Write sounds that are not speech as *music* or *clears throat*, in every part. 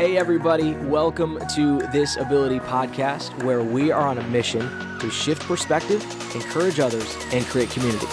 Hey, everybody, welcome to this Ability Podcast, where we are on a mission to shift perspective, encourage others, and create community.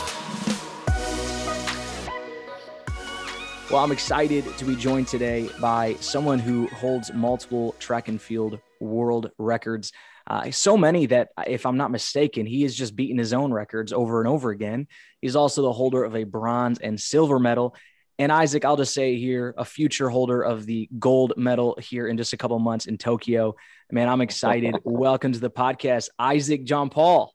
Well, I'm excited to be joined today by someone who holds multiple track and field world records. Uh, so many that, if I'm not mistaken, he has just beaten his own records over and over again. He's also the holder of a bronze and silver medal. And Isaac, I'll just say here, a future holder of the gold medal here in just a couple months in Tokyo. Man, I'm excited. *laughs* Welcome to the podcast, Isaac Jean-Paul.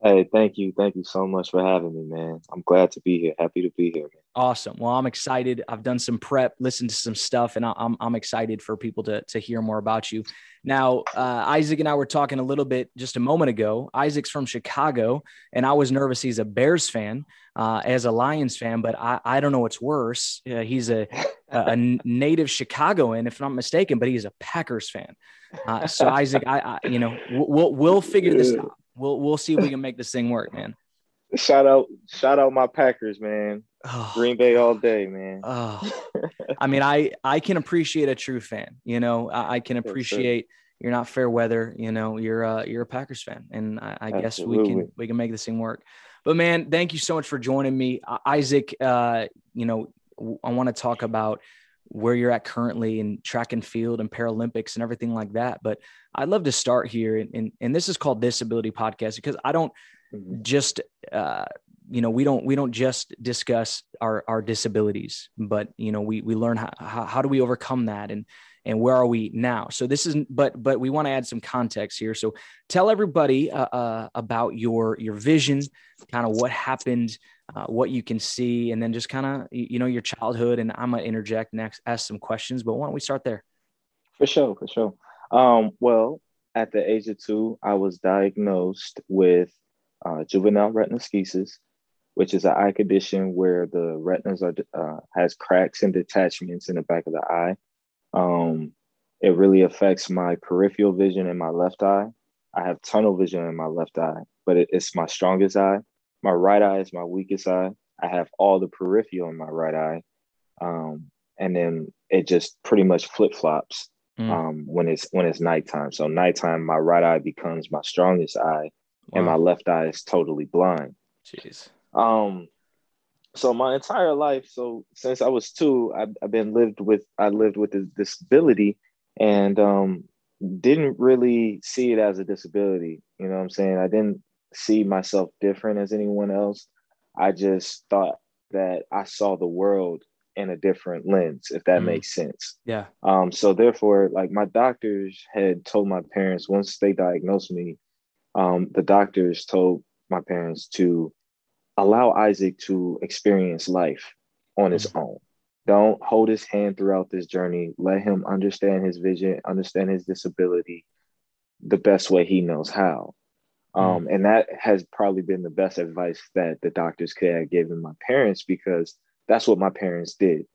Hey, thank you. Thank you so much for having me, man. I'm glad to be here. Happy to be here, man. Awesome. Well, I'm excited. I've done some prep, listened to some stuff, and I'm, I'm excited for people to, to hear more about you. Now, uh, Isaac and I were talking a little bit just a moment ago. Isaac's from Chicago, and I was nervous he's a Bears fan uh, as a Lions fan, but I, I don't know what's worse. Uh, he's a, a, native Chicagoan, if I'm not mistaken, but he's a Packers fan. Uh, so, *laughs* Isaac, I, I, you know, we'll, we'll figure this out we'll we'll see if we can make this thing work, man. Shout out, shout out my Packers, man. Oh, Green Bay all day, man. Oh, *laughs* I mean, I I can appreciate a true fan. You know, I, I can appreciate you're not fair weather. You know, you're uh you're a Packers fan, and I, I guess we can we can make this thing work. But man, thank you so much for joining me, Isaac. Uh, you know, I want to talk about where you're at currently in track and field and Paralympics and everything like that. But I'd love to start here. And, and, and this is called This Ability Podcast because I don't mm-hmm. just, uh, you know, we don't, we don't just discuss our, our disabilities, but, you know, we, we learn how, how, how do we overcome that and, and where are we now? So this is, but, but we want to add some context here. So tell everybody uh, uh, about your, your vision, kind of what happened, uh, what you can see, and then just kind of you know your childhood. And I'm gonna interject next, ask some questions. But why don't we start there? For sure, for sure. Um, well, at the age of two, I was diagnosed with uh, juvenile retinoschisis, which is an eye condition where the retinas are uh, has cracks and detachments in the back of the eye. Um, it really affects my peripheral vision in my left eye. I have tunnel vision in my left eye, but it, it's my strongest eye my right eye is my weakest eye. I have all the peripheral in my right eye. Um, and then it just pretty much flip flops mm. um, when it's when it's nighttime. So nighttime, my right eye becomes my strongest eye, wow. and my left eye is totally blind. Jeez. Um, so my entire life, so since I was two, I've, I've been lived with I lived with this disability, and um, didn't really see it as a disability. You know what I'm saying? I didn't see myself different as anyone else. I just thought that I saw the world in a different lens, if that mm. makes sense. Yeah. Um, so therefore, like my doctors had told my parents once they diagnosed me, um, the doctors told my parents to allow Isaac to experience life on his mm. own. Don't hold his hand throughout this journey. Let him understand his vision, understand his disability the best way he knows how. Um, mm. and that has probably been the best advice that the doctors could have given my parents because that's what my parents did.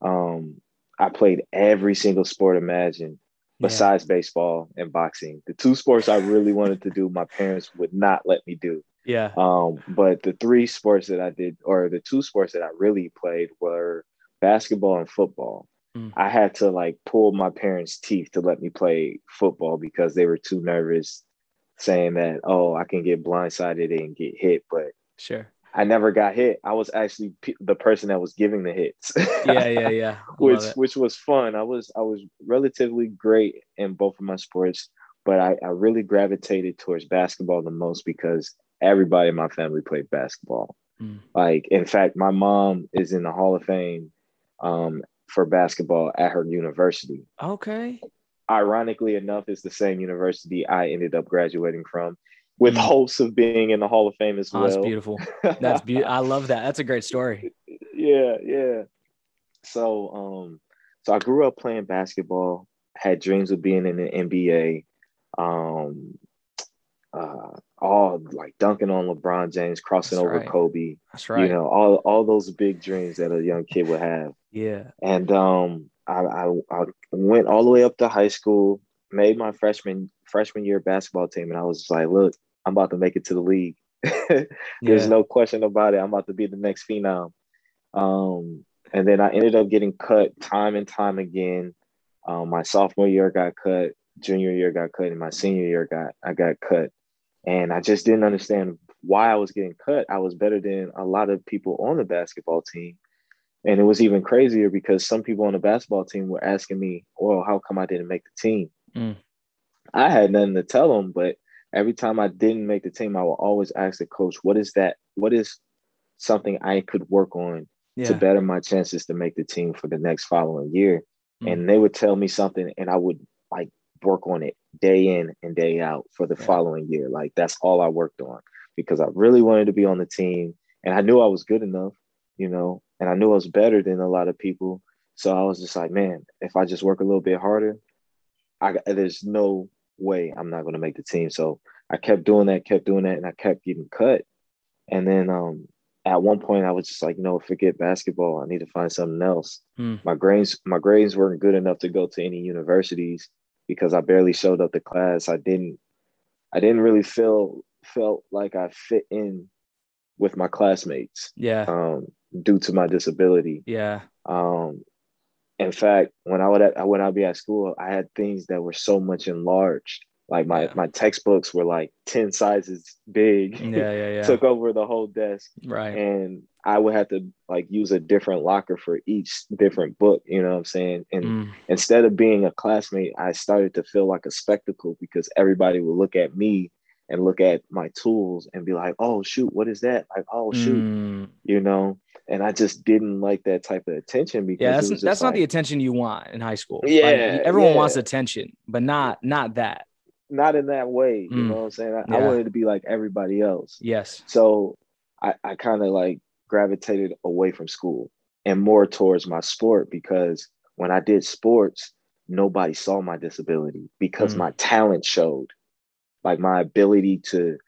Um, I played every single sport imagined besides yeah. baseball and boxing. The two sports I really wanted to do, my parents would not let me do. Yeah. Um, but the three sports that I did, or the two sports that I really played, were basketball and football. Mm. I had to like pull my parents' teeth to let me play football because they were too nervous saying that, oh, I can get blindsided and get hit, but sure. I never got hit. I was actually the person that was giving the hits. *laughs* yeah, yeah, yeah. which which was fun. I was I was relatively great in both of my sports, but I, I really gravitated towards basketball the most because everybody in my family played basketball. Mm. Like, in fact, my mom is in the Hall of Fame um, for basketball at her university. Okay ironically enough, is the same university I ended up graduating from, with mm. hopes of being in the Hall of Fame as oh, well. *laughs* That's beautiful. That's beautiful. I love that. That's a great story. Yeah, yeah. So, um, so I grew up playing basketball. Had dreams of being in the NBA. Um, uh, all like dunking on LeBron James, crossing That's over right. Kobe. That's right. You know, all all those big dreams that a young kid would have. Yeah. And um, I, I, I went all the way up to high school, made my freshman freshman year basketball team, and I was like, look, I'm about to make it to the league. *laughs* There's yeah. no question about it. I'm about to be the next phenom. Um, and then I ended up getting cut time and time again. Um, my sophomore year got cut, junior year got cut, and my senior year got I got cut. And I just didn't understand why I was getting cut. I was better than a lot of people on the basketball team. And it was even crazier because some people on the basketball team were asking me, well, how come I didn't make the team? Mm. I had nothing to tell them, but every time I didn't make the team, I would always ask the coach, what is that? What is something I could work on yeah. to better my chances to make the team for the next following year? Mm. And they would tell me something and I would like work on it day in and day out for the yeah. following year. Like that's all I worked on because I really wanted to be on the team and I knew I was good enough, you know, and I knew I was better than a lot of people. So I was just like, man, if I just work a little bit harder, I there's no way I'm not going to make the team. So I kept doing that, kept doing that, and I kept getting cut. And then um, at one point, I was just like, you know, forget basketball. I need to find something else. Hmm. My grades, my grades weren't good enough to go to any universities because I barely showed up to class. I didn't, I didn't really feel felt like I fit in with my classmates. Yeah. Um, due to my disability. Yeah. Um, in fact, when I would at, when I'd be at school, I had things that were so much enlarged. Like my yeah. my textbooks were like ten sizes big. Yeah, yeah, *laughs* yeah. Took over the whole desk. Right. And I would have to like use a different locker for each different book. You know what I'm saying? And mm. instead of being a classmate, I started to feel like a spectacle because everybody would look at me and look at my tools and be like, oh shoot, what is that? Like, oh shoot, mm. you know. And I just didn't like that type of attention because yeah, that's, that's like, not the attention you want in high school. Yeah, like, everyone yeah. wants attention, but not not that. Not in that way. You mm. know what I'm saying? I, yeah. I, wanted to be like everybody else. Yes. So I, I kind of like gravitated away from school and more towards my sport because when I did sports, nobody saw my disability because mm. my talent showed like my ability to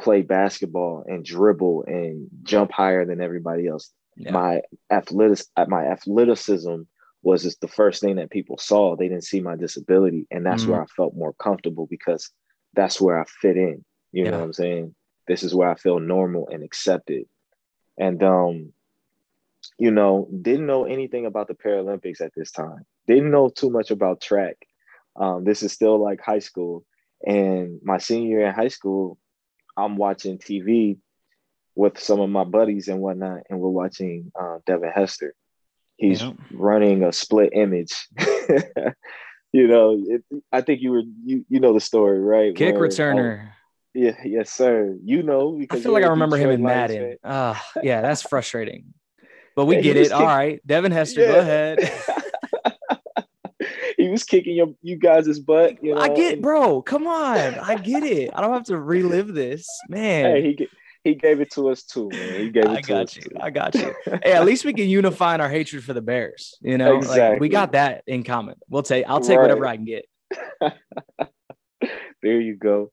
play basketball and dribble and jump higher than everybody else. Yeah. My athletic my athleticism was just the first thing that people saw. They didn't see my disability, and that's mm-hmm. where I felt more comfortable because that's where I fit in. You yeah. know what I'm saying? This is where I feel normal and accepted. And um, you know, didn't know anything about the Paralympics at this time. Didn't know too much about track. Um, this is still like high school. And my senior year in high school, I'm watching TV with some of my buddies and whatnot, and we're watching uh, Devin Hester. He's running a split image. *laughs* you know, it, I think you were you you know the story, right? Kick Where, returner. Oh, yeah, yes, sir. You know because I feel like I remember him in Madden. Uh, yeah, that's frustrating. But *laughs* we yeah, get it. Kick- All right, Devin Hester, yeah. go ahead. *laughs* he was kicking your you guys' butt. You know? I get, bro. Come on, I get it. I don't have to relive this, man. Hey, he he gave it to us too, man. He gave it to. I to got you. Too. I got you. *laughs* hey, at least we can unify in our hatred for the Bears. You know, exactly. like, we got that in common. We'll take. I'll take right. whatever I can get. *laughs* there you go.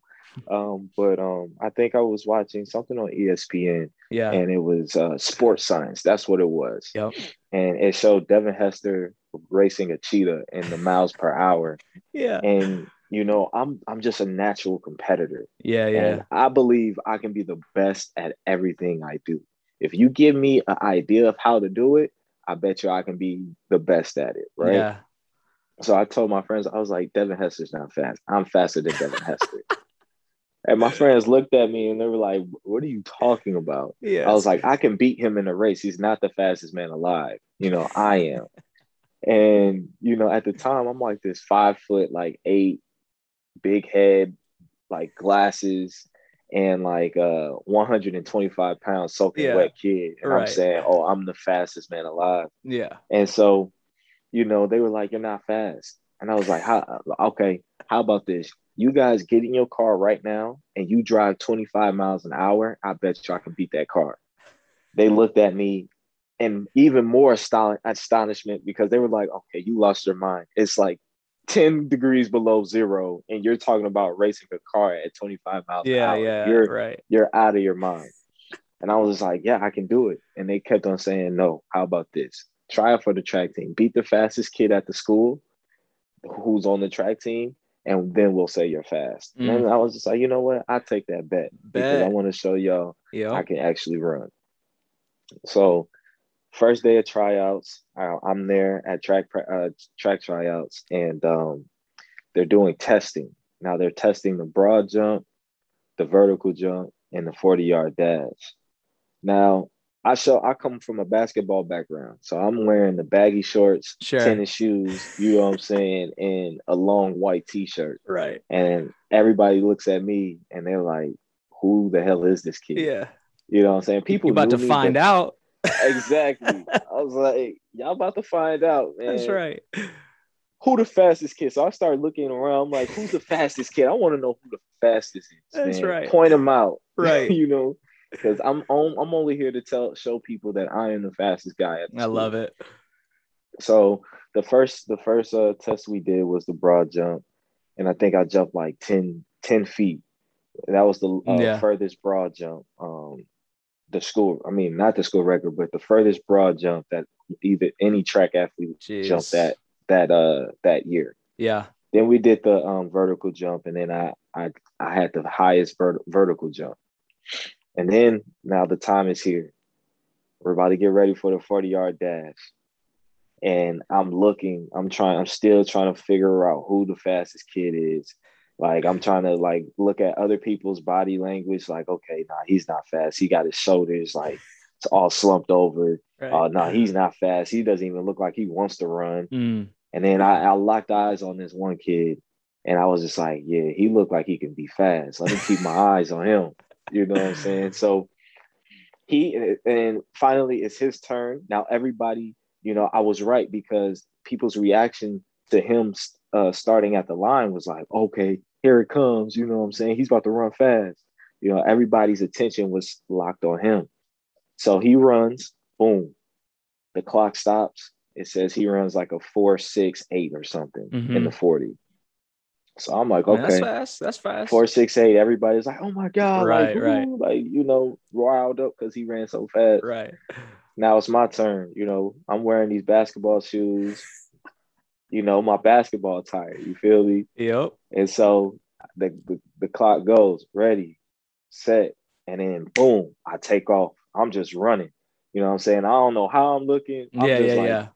Um, but um, I think I was watching something on ESPN. Yeah. And it was uh, sports science. That's what it was. Yep. And it showed Devin Hester racing a cheetah in the miles per hour. Yeah. And you know, I'm I'm just a natural competitor. Yeah, yeah. And I believe I can be the best at everything I do. If you give me an idea of how to do it, I bet you I can be the best at it, right? Yeah. So I told my friends, I was like, Devin Hester's not fast. I'm faster than Devin Hester. *laughs* And my friends looked at me and they were like, What are you talking about? Yeah. I was like, I can beat him in a race. He's not the fastest man alive. You know, I am. and, you know, at the time, I'm like this five foot, like eight, big head, like glasses, and like uh 125 pounds soaking yeah. wet kid. And right. I'm saying, Oh, I'm the fastest man alive. Yeah. And so, you know, they were like, You're not fast. And I was like, How okay, how about this? You guys get in your car right now and you drive 25 miles an hour, I bet you I can beat that car. They looked at me and even more astonishment because they were like, okay, you lost your mind. It's like 10 degrees below zero and you're talking about racing a car at 25 miles yeah, an hour. Yeah, you're, right. You're out of your mind. And I was just like, yeah, I can do it. And they kept on saying, no, how about this? Try out for the track team. Beat the fastest kid at the school who's on the track team and then we'll say you're fast. Mm. And I was just like, you know what? I take that bet, bet. because I want to show y'all yep. I can actually run. So first day of tryouts, I, am there at track uh, track tryouts, and um, they're doing testing. Now they're testing the broad jump, the vertical jump, and the 40 yard dash. Now I show I come from a basketball background, so I'm wearing the baggy shorts, sure. tennis shoes, you know what I'm saying, and a long white t-shirt. Right. And everybody looks at me and they're like, "Who the hell is this kid?" Yeah. You know what I'm saying? People you about to find out. exactly. *laughs* I was like, "Y'all about to find out, man." That's right. Who the fastest kid? So I started looking around. I'm like, "Who's the fastest kid?" I want to know who the fastest is. That's man. right. Point them out. Right. *laughs* you know because I'm I'm only here to tell show people that I am the fastest guy. I love it. So the first the first uh, test we did was the broad jump, and I think I jumped like 10, 10 feet. That was the uh, yeah. furthest broad jump. Um, the school, I mean, not the school record, but the furthest broad jump that either any track athlete Jeez. jumped that that uh that year. Yeah. Then we did the um, vertical jump, and then I I I had the highest vert- vertical jump. And then now the time is here. We're about to get ready for the 40 yard dash. And I'm looking, I'm trying, I'm still trying to figure out who the fastest kid is. Like I'm trying to like look at other people's body language, like, okay, nah, he's not fast. He got his shoulders like it's all slumped over. Right. Uh nah, he's not fast. He doesn't even look like he wants to run. Mm. And then I, I locked eyes on this one kid and I was just like, yeah, he looked like he can be fast. Let me keep my eyes on him. You know what I'm saying? So he and finally it's his turn. Now everybody, you know, I was right because people's reaction to him uh, starting at the line was like, okay, here it comes. You know what I'm saying? He's about to run fast. You know, everybody's attention was locked on him. So he runs, boom. The clock stops. It says he runs like a four, six, eight or something mm-hmm. in the 40. So I'm like, okay, that's fast. That's fast. Four six eight. Everybody's like, oh my god, right, like, right, like you know, riled up because he ran so fast. Right. Now it's my turn. You know, I'm wearing these basketball shoes. You know, my basketball attire. You feel me? Yep. And so the, the the clock goes, ready, set, and then boom, I take off. I'm just running. You know what I'm saying? I don't know how I'm looking. I'm yeah, yeah, like, yeah.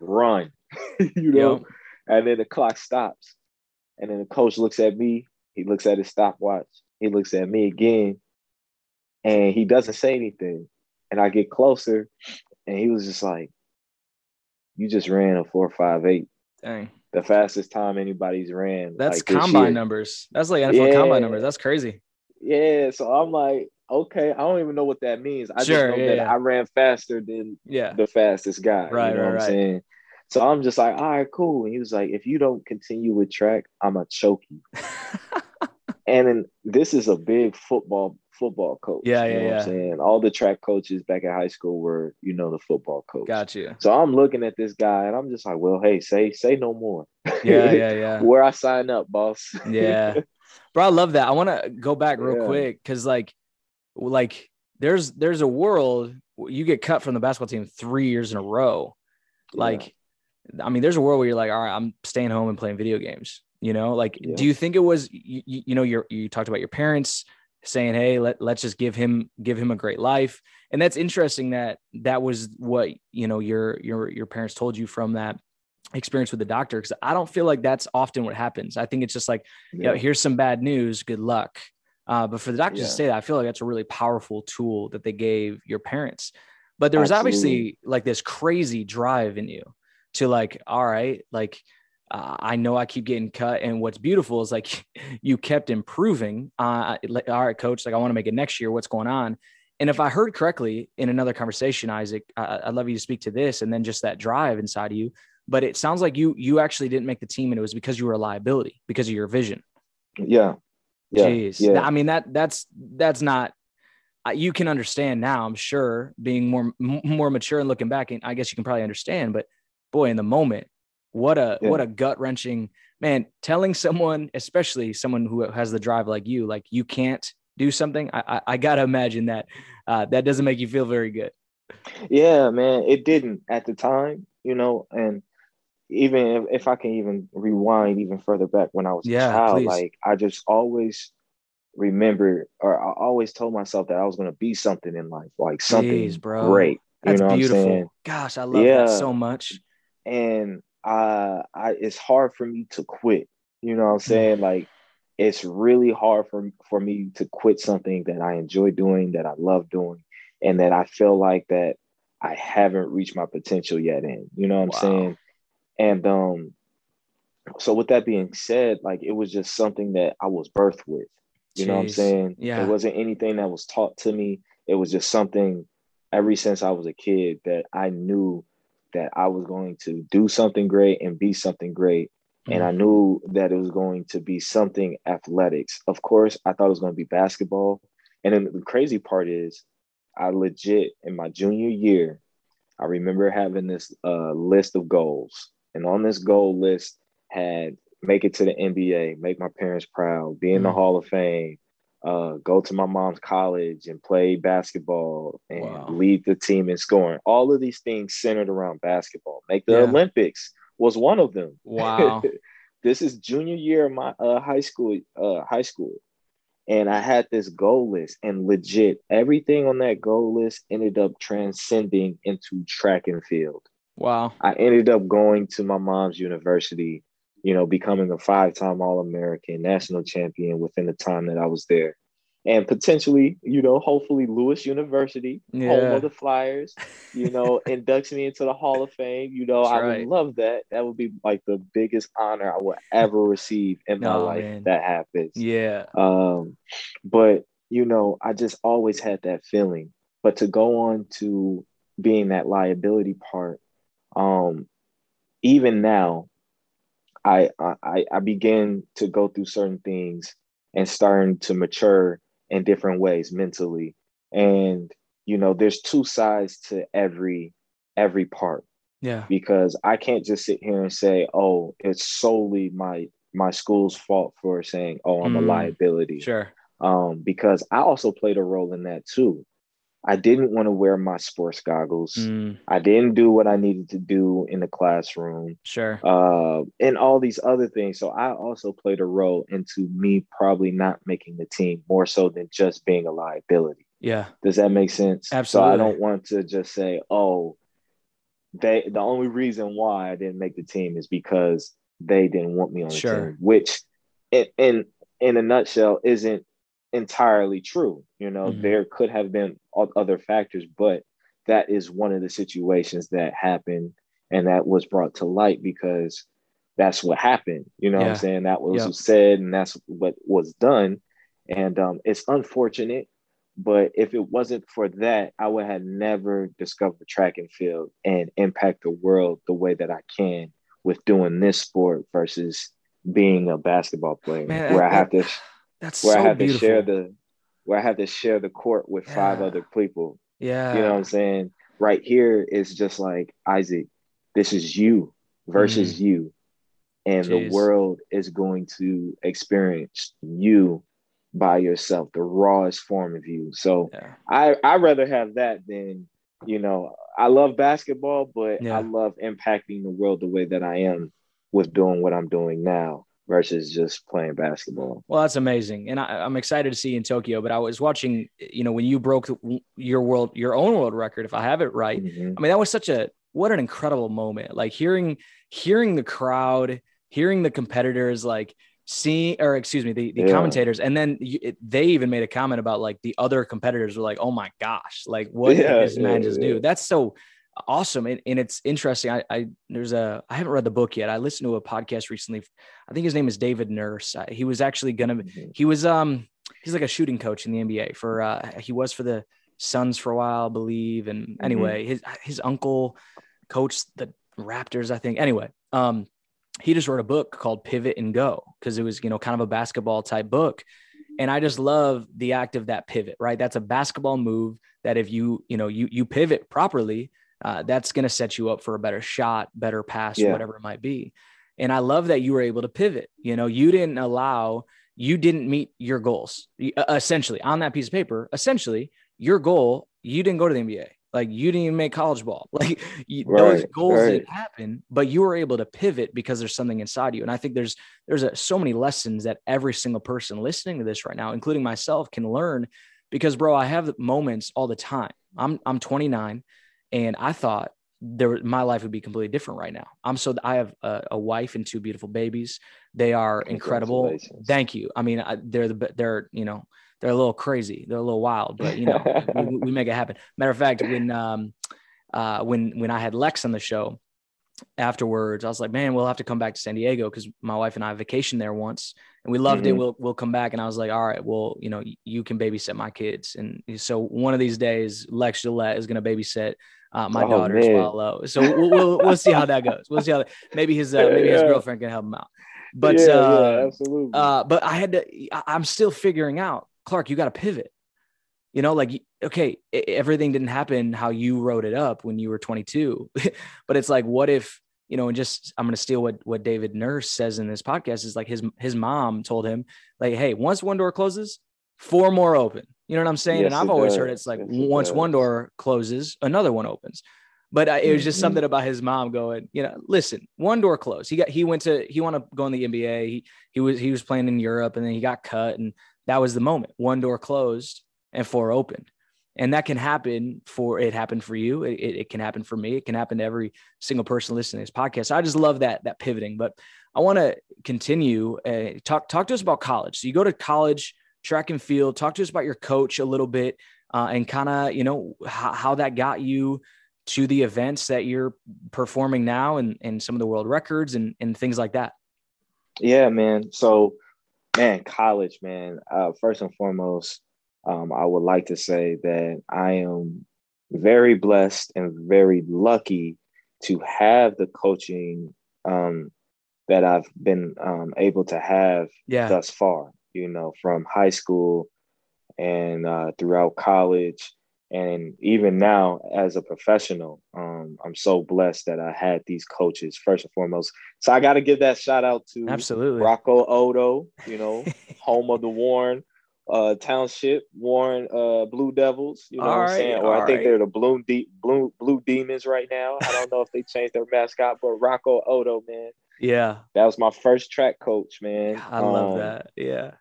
Run. *laughs* you know? Yep. And then the clock stops. And then the coach looks at me, he looks at his stopwatch, he looks at me again, and he doesn't say anything. And I get closer, and he was just like, You just ran a four five eight. Dang. The fastest time anybody's ran. That's like combine numbers. That's like NFL yeah. combine numbers. That's crazy. Yeah. So I'm like, okay, I don't even know what that means. I sure, just know yeah, that yeah. I ran faster than yeah. the fastest guy. Right, you know right, what I'm right. saying? So I'm just like, all right, cool. And he was like, if you don't continue with track, I'm gonna choke you. *laughs* and then this is a big football football coach. Yeah, you yeah, know yeah. I'm saying all the track coaches back at high school were, you know, the football coach. Got you. So I'm looking at this guy and I'm just like, well, hey, say say no more. Yeah, yeah, *laughs* yeah. Where I sign up, boss. yeah, *laughs* bro, I love that. I want to go back real yeah. quick because like, like there's there's a world you get cut from the basketball team three years in a row, like I mean, there's a world where you're like, all right, I'm staying home and playing video games. You know, like, yeah. do you think it was you, you know you you talked about your parents saying, hey, let let's just give him give him a great life, and that's interesting that that was what you know your your your parents told you from that experience with the doctor because I don't feel like that's often what happens. I think it's just like, yeah. you know, here's some bad news, good luck. Uh, but for the doctors yeah. to say that, I feel like that's a really powerful tool that they gave your parents. But there was Absolutely. obviously like this crazy drive in you to like, all right, like uh, I know I keep getting cut. And what's beautiful is like *laughs* you kept improving. Uh, like, all right, coach, like I want to make it next year. What's going on? And if I heard correctly in another conversation, Isaac, uh, I'd love you to speak to this and then just that drive inside of you. But it sounds like you you actually didn't make the team, and it was because you were a liability because of your vision. Yeah, yeah, Jeez. yeah. I mean that that's that's not you can understand now i'm sure being more more mature and looking back and i guess you can probably understand but boy, in the moment, what a yeah. what a gut wrenching man. Telling someone, especially someone who has the drive like you, like you can't do something. I I, I gotta imagine that uh, that doesn't make you feel very good. Yeah, man, it didn't at the time, you know, and even if, if I can even rewind even further back when I was yeah, a child, please. like I just always remember or I always told myself that I was gonna be something in life, like something Jeez, great That's beautiful. Gosh, I love yeah. that so much. And I, I, it's hard for me to quit. You know what I'm saying? Mm. Like, it's really hard for for me to quit something that I enjoy doing, that I love doing, and that I feel like that I haven't reached my potential yet in. You know what wow. I'm saying? And um, so with that being said, like it was just something that I was birthed with. You Jeez. know what I'm saying? Yeah. It wasn't anything that was taught to me. It was just something ever since I was a kid that I knew that I was going to do something great and be something great. Mm-hmm. And I mm. knew that it was going to be something athletics. Of course, I thought it was going to be basketball. And then the crazy part is, I legit in my junior year, I remember having this uh, list of goals. And on this goal list had make it to the NBA, make my parents proud, be in mm-hmm. the mm. Hall of Fame, uh, go to my mom's college and play basketball and wow. lead the team in scoring. All of these things centered around basketball. Make the yeah. Olympics was one of them. Wow. *laughs* this is junior year of my uh, high school. Uh, high school, and I had this goal list, and legit everything on that goal list ended up transcending into track and field. Wow. I ended up going to my mom's university you know, becoming a five time All American, national champion within the time that I was there. And potentially, you know, hopefully Lewis University, yeah. home of the Flyers, you know, *laughs* inducts me into the Hall of Fame. You know, That's I right. would love that. That would be like the biggest honor I would ever receive in my life man. that happens. Yeah. Um, but you know, I just always had that feeling. But to go on to being that liability part, um, even now, I I I began to go through certain things and starting to mature in different ways mentally. And you know, there's two sides to every every part. Yeah. Because I can't just sit here and say, "Oh, it's solely my my school's fault for saying, "Oh, I'm mm, a liability." Sure. Um, because I also played a role in that too. I didn't want to wear my sports goggles. Mm. I didn't do what I needed to do in the classroom. Sure. Uh, and all these other things. So I also played a role into me probably not making the team more so than just being a liability. Yeah. Does that make sense? Absolutely. So I don't want to just say, oh, they the only reason why I didn't make the team is because they didn't want me on the sure. team, which in, in in a nutshell isn't entirely true. You know, mm-hmm. there could have been other factors, but that is one of the situations that happened and that was brought to light because that's what happened. You know yeah. what I'm saying? That was yep. said and that's what was done. And um, it's unfortunate, but if it wasn't for that, I would have never discovered track and field and impact the world the way that I can with doing this sport versus being a basketball player Man, where I, I have to that's where so I have beautiful. to share the where I have to share the court with yeah. five other people. Yeah. You know what I'm saying? Right here is just like Isaac, this is you versus mm. you. And Jeez. the world is going to experience you by yourself, the rawest form of you. So yeah. I I rather have that than, you know, I love basketball, but yeah. I love impacting the world the way that I am with doing what I'm doing now versus just playing basketball. Well, that's amazing, and I, am excited to see you in Tokyo. But I was watching, you know, when you broke your world, your own world record, if I have it right. Mm-hmm. I mean, that was such a what an incredible moment. Like hearing hearing the crowd, hearing the competitors, like seeing or excuse me, the, the yeah. commentators, and then you, it, they even made a comment about like the other competitors were like, "Oh my gosh, like what yeah, did this yeah, man just do?" That's so awesome and, and it's interesting I, I there's a i haven't read the book yet i listened to a podcast recently i think his name is david nurse he was actually gonna mm-hmm. he was um he's like a shooting coach in the nba for uh he was for the suns for a while i believe and mm-hmm. anyway his his uncle coached the raptors i think anyway um he just wrote a book called pivot and go because it was you know kind of a basketball type book and i just love the act of that pivot right that's a basketball move that if you you know you you pivot properly uh, that's going to set you up for a better shot, better pass, yeah. whatever it might be. And I love that you were able to pivot. You know, you didn't allow, you didn't meet your goals essentially on that piece of paper. Essentially, your goal, you didn't go to the NBA. Like you didn't even make college ball. *laughs* Like you, right, those goals right. didn't happen, but you were able to pivot because there's something inside you. And I think there's there's a, so many lessons that every single person listening to this right now, including myself, can learn. Because bro, I have moments all the time. I'm I'm 29 and I thought there my life would be completely different right now. I'm so I have a, a wife and two beautiful babies. They are incredible. Thank you. I mean, I, they're the they're you know they're a little crazy. They're a little wild, but you know *laughs* we, we, make it happen. Matter of fact, when um uh when when I had Lex on the show afterwards, I was like, man, we'll have to come back to San Diego because my wife and I vacationed there once and we loved mm-hmm. it. We'll we'll come back. And I was like, all right, well, you know, you can babysit my kids. And so one of these days, Lex Gillette is going to babysit uh, my oh, daughters man. low. So we'll, we'll, we'll see how that goes. We'll see how that, maybe his uh, maybe yeah. his girlfriend can help him out. But yeah, uh, yeah, absolutely. Uh, but I had to. I'm still figuring out, Clark. You got to pivot. You know, like okay, everything didn't happen how you wrote it up when you were 22, *laughs* but it's like, what if you know, and just I'm going to steal what what David Nurse says in this podcast is like his his mom told him like, hey, once one door closes, four more open. You know what I'm saying? Yes, and I've always does. heard it's like yes, once it one door closes, another one opens. But uh, it was just mm-hmm. something about his mom going, you know, listen, one door closed. He got he went to he wanted to go in the NBA. He he was he was playing in Europe and then he got cut and that was the moment. One door closed and four opened and that can happen for it happened for you it, it, can happen for me it can happen to every single person listening to this podcast so i just love that that pivoting but i want to continue uh, talk talk to us about college so you go to college track and field. Talk to us about your coach a little bit uh, and kind of you know how, how that got you to the events that you're performing now and, and some of the world records and, and things like that. Yeah man. So man college man. Uh, first and foremost um, I would like to say that I am very blessed and very lucky to have the coaching um, that I've been um, able to have yeah. thus far, you know, from high school and uh, throughout college. And even now, as a professional, um, I'm so blessed that I had these coaches first and foremost. So I got to give that shout out to absolutely Rocco Odo, you know, *laughs* home of the Warren uh, Township, Warren uh, Blue Devils. You know all what I'm right, saying? Or I think right. they're the Blue, De- Blue Blue Demons right now. I don't know if they changed their mascot, but Rocco Odo, man. Yeah, that was my first track coach, man. I um, love that. Yeah,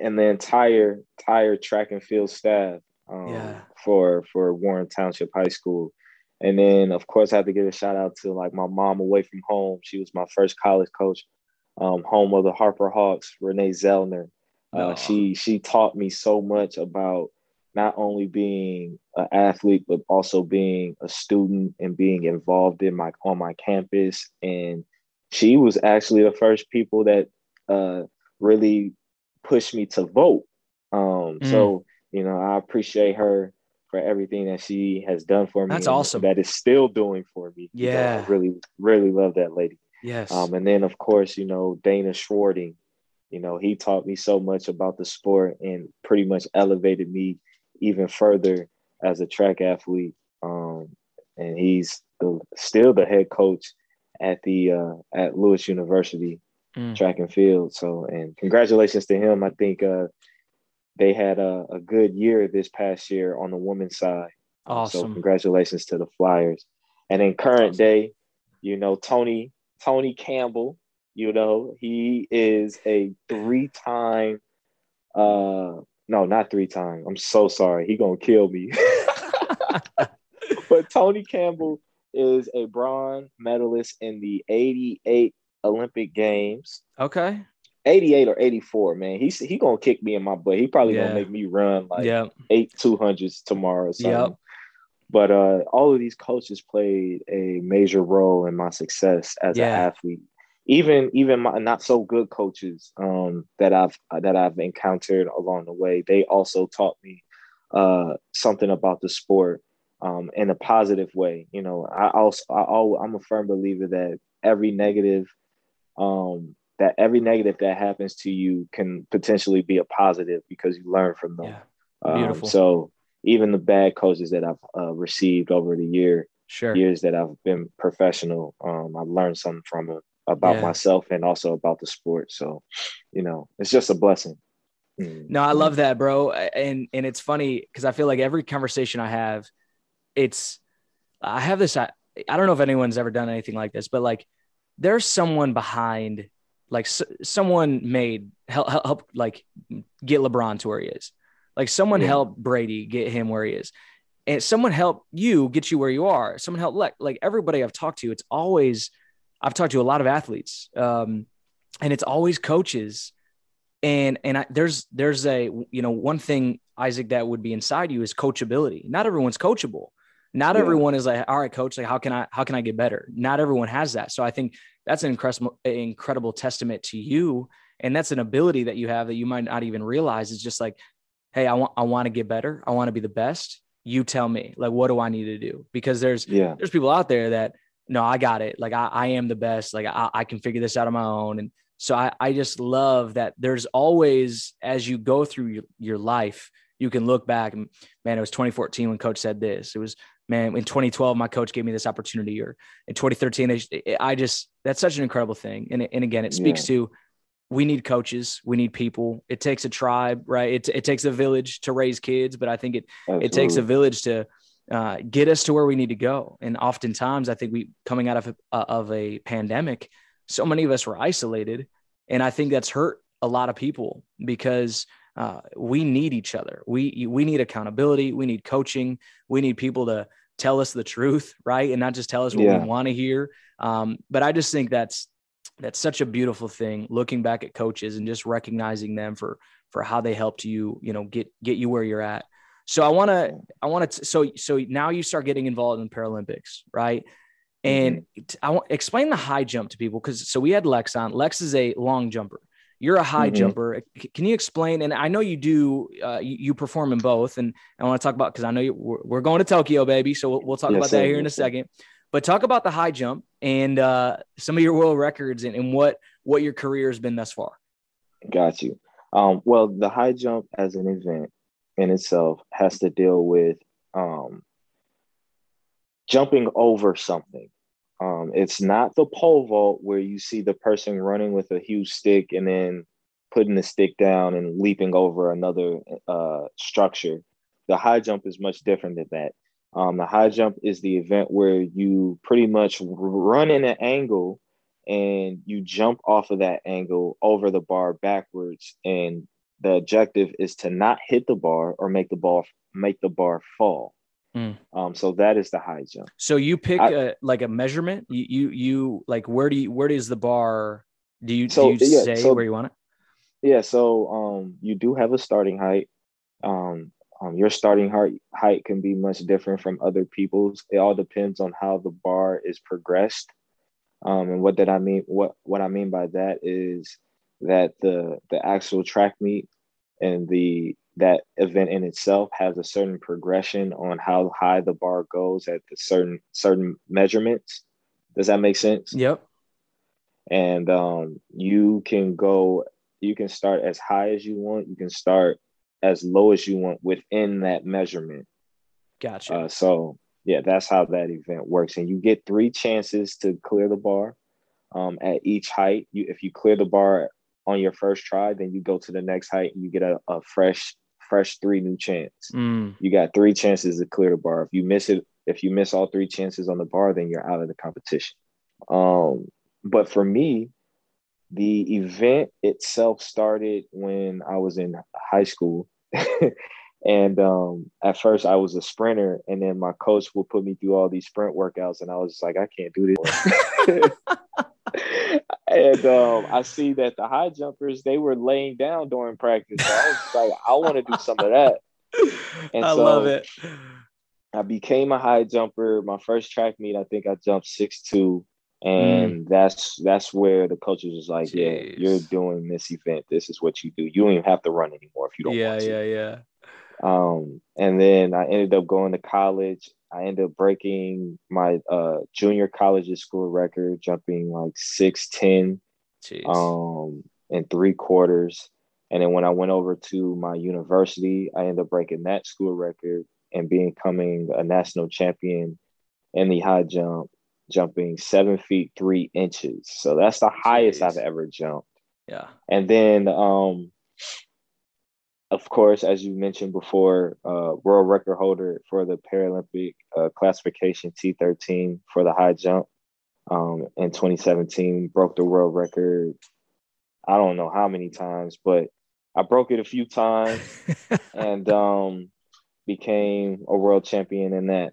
and the entire entire track and field staff. Um, yeah. For for Warren Township High School, and then of course I have to give a shout out to like my mom away from home. She was my first college coach, um, home of the Harper Hawks, Renee Zellner. Uh, she she taught me so much about not only being an athlete but also being a student and being involved in my on my campus. And she was actually the first people that uh, really pushed me to vote. Um, mm. So you know, I appreciate her for everything that she has done for me. That's awesome. That is still doing for me. Yeah, I really really love that lady. Yes. Um, and then of course, you know, Dana Schwarting, you know, he taught me so much about the sport and pretty much elevated me even further as a track athlete. Um, and he's the, still the head coach at the uh, at Lewis University mm. track and field. So, and congratulations to him. I think uh, they had a, a, good year this past year on the women's side. Awesome. So, congratulations to the Flyers. And in current awesome. day, you know, Tony Tony Campbell you know, he is a three-time uh no, not three time. I'm so sorry. He gonna kill me. *laughs* but Tony Campbell is a bronze medalist in the 88 Olympic Games. Okay. 88 or 84, man. He's he gonna kick me in my butt. He probably yeah. gonna make me run like yep. eight 200s tomorrow. Yep. But uh, all of these coaches played a major role in my success as yeah. an athlete even even my not so good coaches um, that I've that I've encountered along the way, they also taught me uh, something about the sport um, in a positive way. You know, I also I, I'm a firm believer that every negative um, that every negative that happens to you can potentially be a positive because you learn from them. Yeah. Beautiful. Um, so even the bad coaches that I've uh, received over the year sure. years that I've been professional, um, I've learned something from them about yeah. myself and also about the sport. So, you know, it's just a blessing. Mm. No, I love that, bro. And and it's funny because I feel like every conversation I have, it's I have this. I, I don't know if anyone's ever done anything like this, but like there's someone behind, like s- someone made help, help like get LeBron to where he is. Like someone yeah. helped Brady get him where he is. and someone helped you get you where you are. Someone helped like like everybody I've talked to. It's always I've talked to a lot of athletes, um, and it's always coaches. And and I, there's there's a you know one thing Isaac that would be inside you is coachability. Not everyone's coachable. Not yeah. everyone is like, all right, coach, like how can I how can I get better? Not everyone has that. So I think that's an incredible incredible testament to you, and that's an ability that you have that you might not even realize. Is just like, hey, I want I want to get better. I want to be the best you tell me like what do i need to do because there's yeah there's people out there that no i got it like i, I am the best like I, I can figure this out on my own and so I, I just love that there's always as you go through your, your life you can look back and man it was 2014 when coach said this. It was man in 2012 my coach gave me this opportunity or in 2013 i just that's such an incredible thing. And, and again it speaks yeah. to we need coaches we need people. It takes a tribe right? It, it takes a village to raise kids but i think it Absolutely. it takes a village to uh, get us to where we need to go. And oftentimes i think we coming out of a, uh, of a pandemic so many of us were isolated. And i think that's hurt a lot of people because uh, we need each other. We we need accountability. We need coaching. We need people to tell us the truth right? And not just tell us what yeah. we want to hear. Um, but i just think that's that's such a beautiful thing looking back at coaches and just recognizing them for for how they helped you you know get get you where you're at. So i want to i want to so so now you start getting involved in paralympics right? And mm-hmm. i want explain the high jump to people because so we had lex on. Lex is a long jumper you're a high mm-hmm. jumper can you explain and i know you do uh, you, you, perform in both and i want to talk about because i know you, we're, we're, going to tokyo baby so we'll, we'll talk yes, about that here in a second but talk about the high jump and uh, some of your world records and, and, what what your career has been thus far. Got you. Um, well, the high jump as an event in itself has to deal with um, jumping over something. Um, it's not the pole vault where you see the person running with a huge stick and then putting the stick down and leaping over another uh, structure. The high jump is much different than that. Um, the high jump is the event where you pretty much run in an angle and you jump off of that angle over the bar backwards. And the objective is to not hit the bar or make the ball make the bar fall. Mm. Um, so that is the high jump. So you pick I, a, like a measurement. You, you you like where do you where does the bar? Do you so, do you yeah, say so, where you want it? Yeah. So um, you do have a starting height. Um, um, your starting height height can be much different from other people's. It all depends on how the bar is progressed. Um, and what did I mean? What what I mean by that is that the the actual track meet and the that event in itself has a certain progression on how high the bar goes at the certain certain measurements. Does that make sense? Yep. And um, you can go, you can start as high as you want. You can start as low as you want within that measurement. Gotcha. Uh, so yeah, that's how that event works, and you get three chances to clear the bar um, at each height. You, if you clear the bar on your first try, then you go to the next height and you get a, a fresh, fresh three new chance. Mm. You got three chances to clear the bar. If you miss it, if you miss all three chances on the bar, then you're out of the competition. Um, but for me, the event itself started when I was in high school. *laughs* and um, at first I was a sprinter, and then my coach would put me through all these sprint workouts, and I was like, I can't do this. *laughs* *laughs* and um, I see that the high jumpers they were laying down during practice. So I was like, I want to do some of that. *laughs* And I so love it. I became a high jumper. My first track meet, I think I jumped six two, and mm. that's that's where the coaches was like, Jeez. "Yeah, you're doing this event. This is what you do. You don't even have to run anymore if you don't yeah, want to." Yeah, yeah, yeah. Um, and then I ended up going to college. I ended up breaking my uh, junior college's school record, jumping like six ten, um, in three quarters. And then when I went over to my university, I ended up breaking that school record and becoming a national champion in the high jump jumping seven feet three inches. So that's the highest I've ever jumped. Yeah. And then, um, of course, as you mentioned before, uh, world record holder for the Paralympic uh, classification T13 for the high jump um, in 2017, broke the world record. I don't know how many times, but I broke it a few times. *laughs* and um, became a world champion in that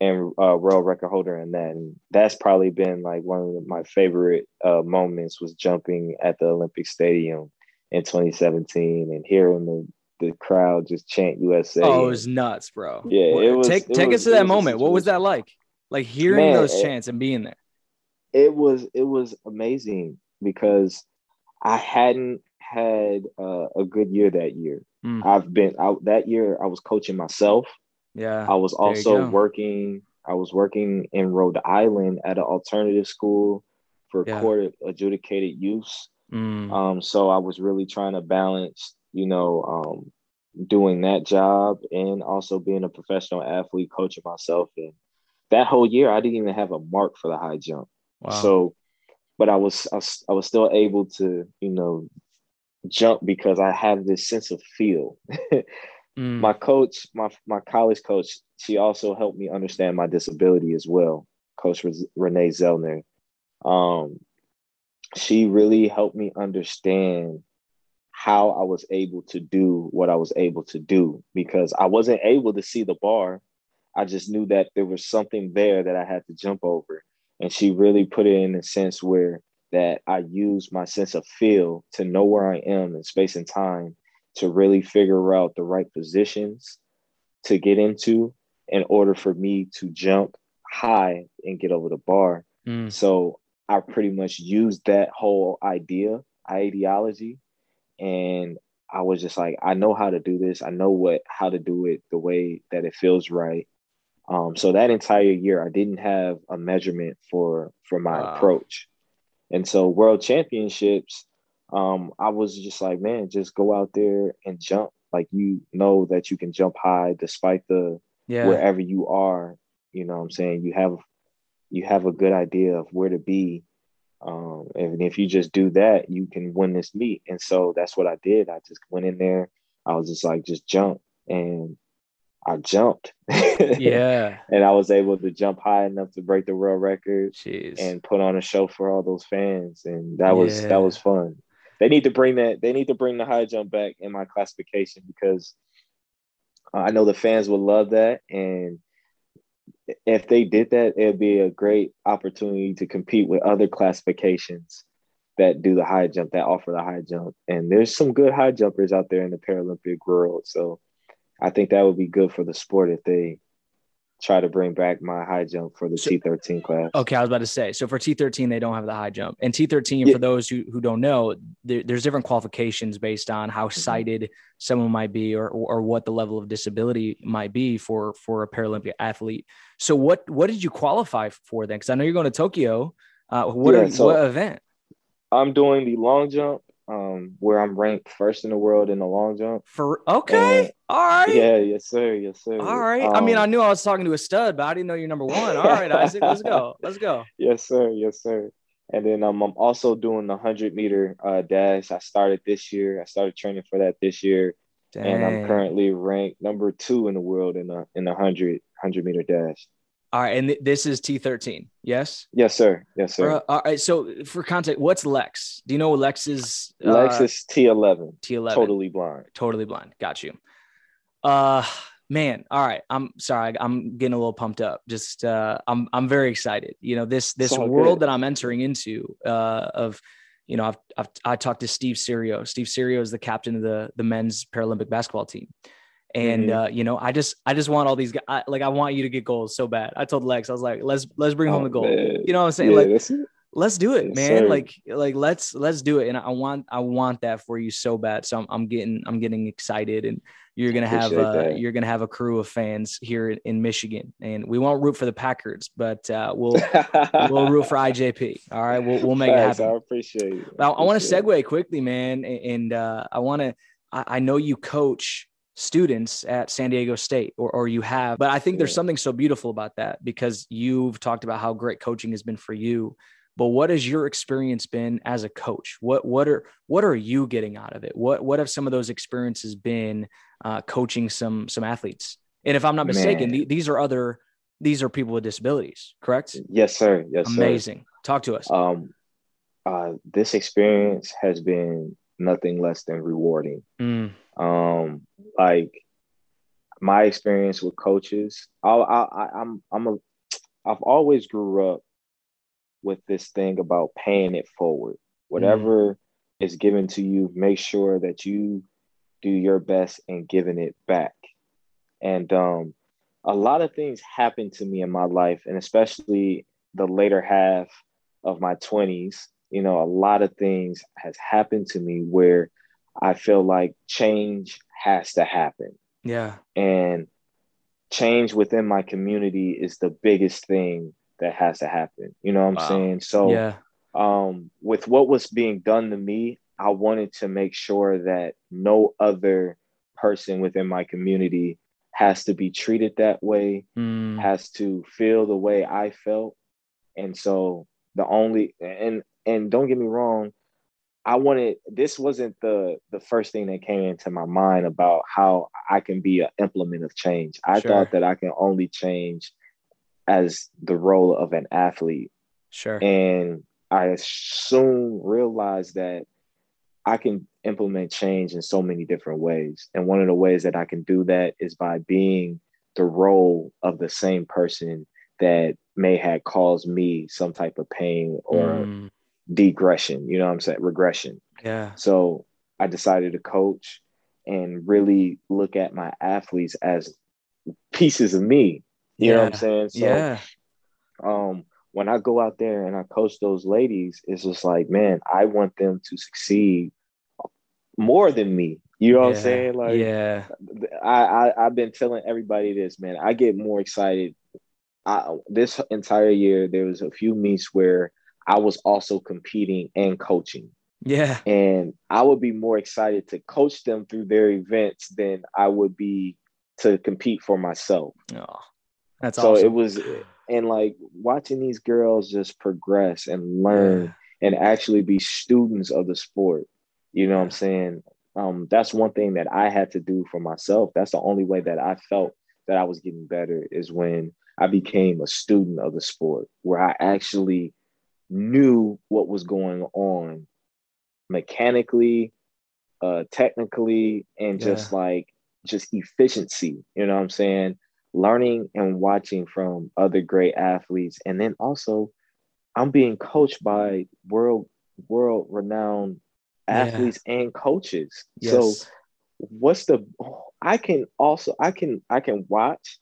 and uh, world record holder in that. And that's probably been like one of my favorite uh, moments was jumping at the Olympic Stadium in 2017 and hearing the the crowd just chant USA. Oh, it was nuts, bro. Yeah, it was. Take it take was, us to that moment. What was that like? Like hearing Man, those chants and being there. It was it was amazing because I hadn't had uh, a good year that year. Mm. I've been out that year. I was coaching myself. Yeah. I was also working. I was working in Rhode Island at an alternative school for yeah. court adjudicated use. Mm. Um, so I was really trying to balance, you know, um, doing that job and also being a professional athlete, coaching myself. And that whole year, I didn't even have a mark for the high jump. Wow. So, but I was, I was I was still able to, you know, jump because I have this sense of feel. *laughs* mm. My coach, my my college coach, she also helped me understand my disability as well. Coach Renee Zellner. Um, she really helped me understand how I was able to do what I was able to do because I wasn't able to see the bar. I just knew that there was something there that I had to jump over. And she really put it in a sense where that I use my sense of feel to know where I am in space and time to really figure out the right positions to get into in order for me to jump high and get over the bar. Mm. So I pretty much used that whole idea, ideology, and I was just like, I know how to do this. I know what how to do it the way that it feels right. Um, so that entire year, I didn't have a measurement for for my wow. approach, and so World Championships, um, I was just like, man, just go out there and jump. Like you know that you can jump high despite the yeah. wherever you are. You know, what I'm saying you have you have a good idea of where to be. Um, and if you just do that, you can win this meet. And so that's what I did. I just went in there. I was just like, just jump. And I jumped. yeah. *laughs* and I was able to jump high enough to break the world record Jeez. and put on a show for all those fans. And that was yeah. that was fun. They need to bring that, they need to bring the high jump back in my classification because I know the fans would love that. And if they did that, it'd be a great opportunity to compete with other classifications that do the high jump, that offer the high jump. And there's some good high jumpers out there in the Paralympic world. So I think that would be good for the sport if they try to bring back my high jump for the so, T13 class. Okay, I was about to say. So for T13, they don't have the high jump. And T13, yeah. for those who, who don't know, there, there's different qualifications based on how mm-hmm. sighted someone might be or, or what the level of disability might be for for a Paralympic athlete. So what what did you qualify for then? Because I know you're going to Tokyo. Uh, what yeah, are so what event? I'm doing the long jump um, where I'm ranked first in the world in the long jump. For okay, and, all right. Yeah, yes, sir, yes, sir. All right. Um, I mean, I um, knew I was talking to a stud, but I didn't know you're number one. All right, *laughs* Isaac, let's go, let's go. Yes, sir, yes, sir. And then um, I'm also doing the hundred meter uh, dash. I started this year. I started training for that this year, Dang. and I'm currently ranked number two in the world in the in the 100, 100 meter dash. All right, and th- this is T13. Yes. Yes, sir. Yes, sir. Uh, all right. So for context, what's Lex? Do you know Lex is? Uh, Lex is T11. T11. Totally blind. Totally blind. Got you. Uh, man. All right. I'm sorry. I'm getting a little pumped up. Just uh, I'm I'm very excited. You know this this world good. that I'm entering into uh, of you know I've, I've I talked to Steve Serio. Steve Serio is the captain of the the men's Paralympic basketball team and mm-hmm. uh, you know i just i just want all these guys I, like i want you to get goals so bad. I told lex i was like let's let's bring oh, home the goal. man. you know what i'm saying? Yeah, like let's do it yes, man. sir. like like let's let's do it. And i want i want that for you so bad. So i'm, I'm getting i'm getting excited. And you're gonna have uh, you're gonna have a crew of fans here in, michigan. And we won't root for the packers but uh, we'll we'll root for *laughs* ijp all right? We'll, we'll make Thanks, it happen i appreciate it. I, I want to segue quickly man. And uh, i want to I, I know you coach students at San Diego State or, or you have. But I think there's something so beautiful about that because you've talked about how great coaching has been for you. But what has your experience been as a coach? What what are what are you getting out of it? What what have some of those experiences been uh, coaching some some athletes? And if I'm not mistaken, th- these are other these are people with disabilities, correct? Yes, sir. Yes, amazing. Sir. Talk to us. Um, uh, this experience has been nothing less than rewarding. Mm. Um, like my experience with coaches, I, I, I'm I'm a I've always grew up with this thing about paying it forward. Whatever mm. is given to you, make sure that you do your best in giving it back. And um, a lot of things happened to me in my life, and especially the later half of my 20s. You know, a lot of things has happened to me where I feel like change has to happen. Yeah. And change within my community is the biggest thing that has to happen. You know what I'm wow. saying? So yeah. um with what was being done to me, I wanted to make sure that no other person within my community has to be treated that way, mm. has to feel the way I felt. And so the only and and don't get me wrong, I wanted this wasn't the the first thing that came into my mind about how I can be an implement of change. I sure. thought that I can only change as the role of an athlete. Sure. And I soon realized that I can implement change in so many different ways. And one of the ways that I can do that is by being the role of the same person that may have caused me some type of pain or mm. Degression, you know what I'm saying? Regression. Yeah. So I decided to coach and really look at my athletes as pieces of me. You yeah. know what I'm saying? So yeah. um when I go out there and I coach those ladies, it's just like, man, I want them to succeed more than me. You know yeah, what I'm saying? Like, yeah, I, I I've been telling everybody this, man. I get more excited. I, this entire year, there was a few meets where I was also competing and coaching. Yeah, and I would be more excited to coach them through their events than I would be to compete for myself. Oh, that's so awesome. it was, and like watching these girls just progress and learn yeah. and actually be students of the sport you know what I'm saying? Um, that's one thing that I had to do for myself. That's the only way that I felt that I was getting better is when I became a student of the sport, where I actually knew what was going on mechanically, uh, technically, and just yeah. like just efficiency. You know what I'm saying? Learning and watching from other great athletes, and then also I'm being coached by world world renowned athletes yeah. and coaches. Yes. So what's the I can also I can I can watch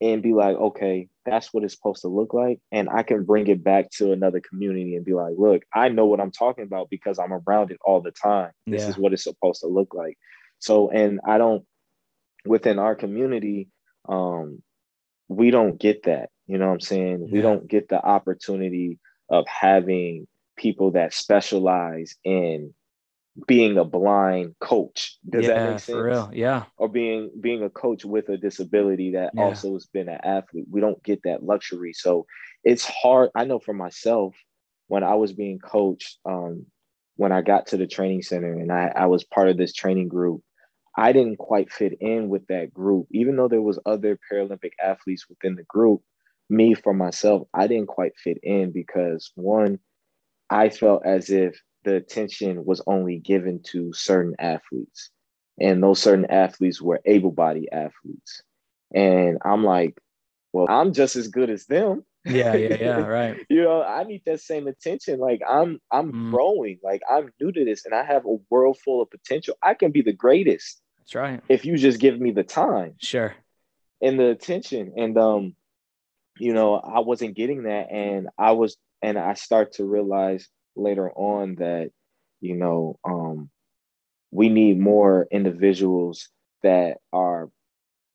and be like, okay, that's what it's supposed to look like. And I can bring it back to another community and be like, look, I know what I'm talking about because I'm around it all the time. This yeah. is what it's supposed to look like. So, and I don't, within our community, um, we don't get that. You know what I'm saying? Yeah. We don't get the opportunity of having people that specialize in being a blind coach. Does yeah, that make sense? For real, yeah. Or being being a coach with a disability that yeah. also has been an athlete. We don't get that luxury. So it's hard. I know for myself, when I was being coached, um, when I got to the training center and I, I was part of this training group, I didn't quite fit in with that group. Even though there was other Paralympic athletes within the group, me for myself, I didn't quite fit in because one, I felt as if the attention was only given to certain athletes. And those certain athletes were able bodied athletes. And I'm like, well, I'm just as good as them. Yeah, yeah, yeah, *laughs* right. you know, I need that same attention. Like I'm I'm mm. growing. Like I'm new to this and I have a world full of potential. I can be the greatest. That's right. If you just give me the time. Sure. And the attention. And um, you know, I wasn't getting that. And I was and I start to realize later on that you know um, we need more individuals that are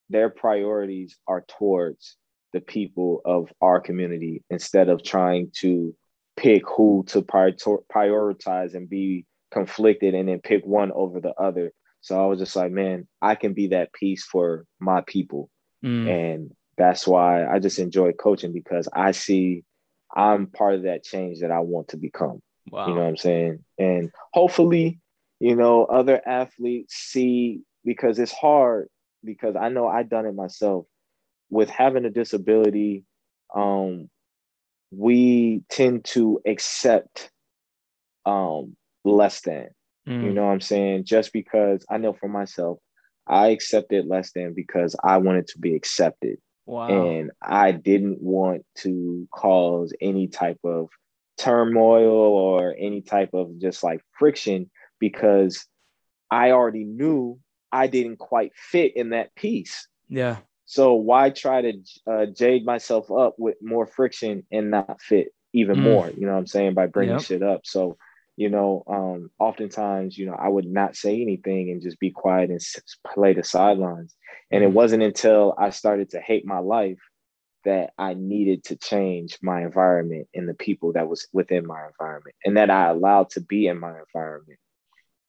their priorities are towards the people of our community instead of trying to pick who to prioritize and be conflicted and then pick one over the other. So I was just like, man, I can be that piece for my people. Mm. And that's why I just enjoy coaching because I see I'm part of that change that I want to become. Wow. You know what I'm saying? And hopefully, you know, other athletes see because it's hard because I know I done it myself with having a disability um we tend to accept um less than mm. you know what I'm saying just because I know for myself I accepted less than because I wanted to be accepted. Wow. And I didn't want to cause any type of turmoil or any type of just like friction because I already knew I didn't quite fit in that piece. Yeah. So why try to uh, jade myself up with more friction and not fit even mm. more? You know what I'm saying by bringing yep. shit up. So you know, um, oftentimes, you know, I would not say anything and just be quiet and play the sidelines. And it mm. wasn't until I started to hate my life that I needed to change my environment and the people that was within my environment and that I allowed to be in my environment.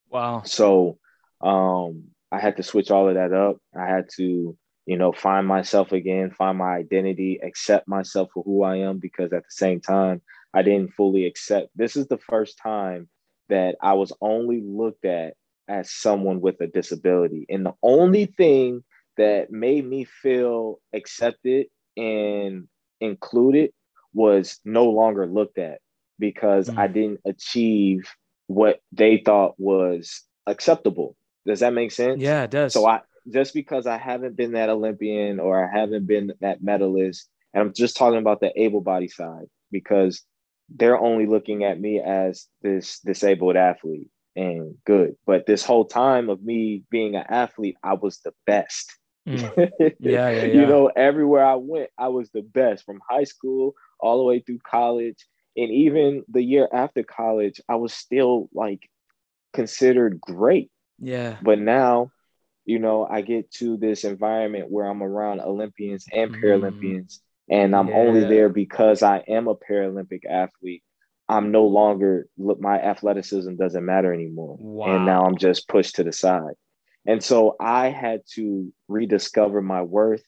Wow. So um, I had to switch all of that up. I had to, you know, find myself again, find my identity, accept myself for who I am, because at the same time, I didn't fully accept. This is the first time that I was only looked at as someone with a disability. And the only thing that made me feel accepted and included was no longer looked at because mm. I didn't achieve what they thought was acceptable. Does that make sense? Yeah, it does. So I just because I haven't been that Olympian or I haven't been that medalist, and I'm just talking about the able body side because they're only looking at me as this disabled athlete and good. But this whole time of me being an athlete, I was the best. Mm. Yeah, *laughs* yeah, yeah. you know, everywhere I went, I was the best from high school all the way through college. And even the year after college, I was still like considered great. Yeah. But now, you know, I get to this environment where I'm around Olympians and mm. Paralympians, and I'm yeah. only there because I am a Paralympic athlete. I'm no longer look my athleticism doesn't matter anymore. Wow. And now I'm just pushed to the side. And so I had to rediscover my worth.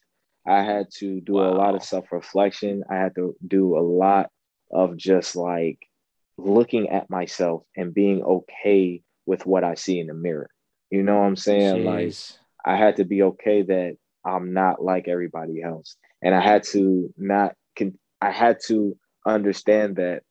I had to do wow. a lot of self-reflection. I had to do a lot of just like looking at myself and being okay with what I see in the mirror. You know what I'm saying? Jeez. Like I had to be okay that I'm not like everybody else and I had to not I had to understand that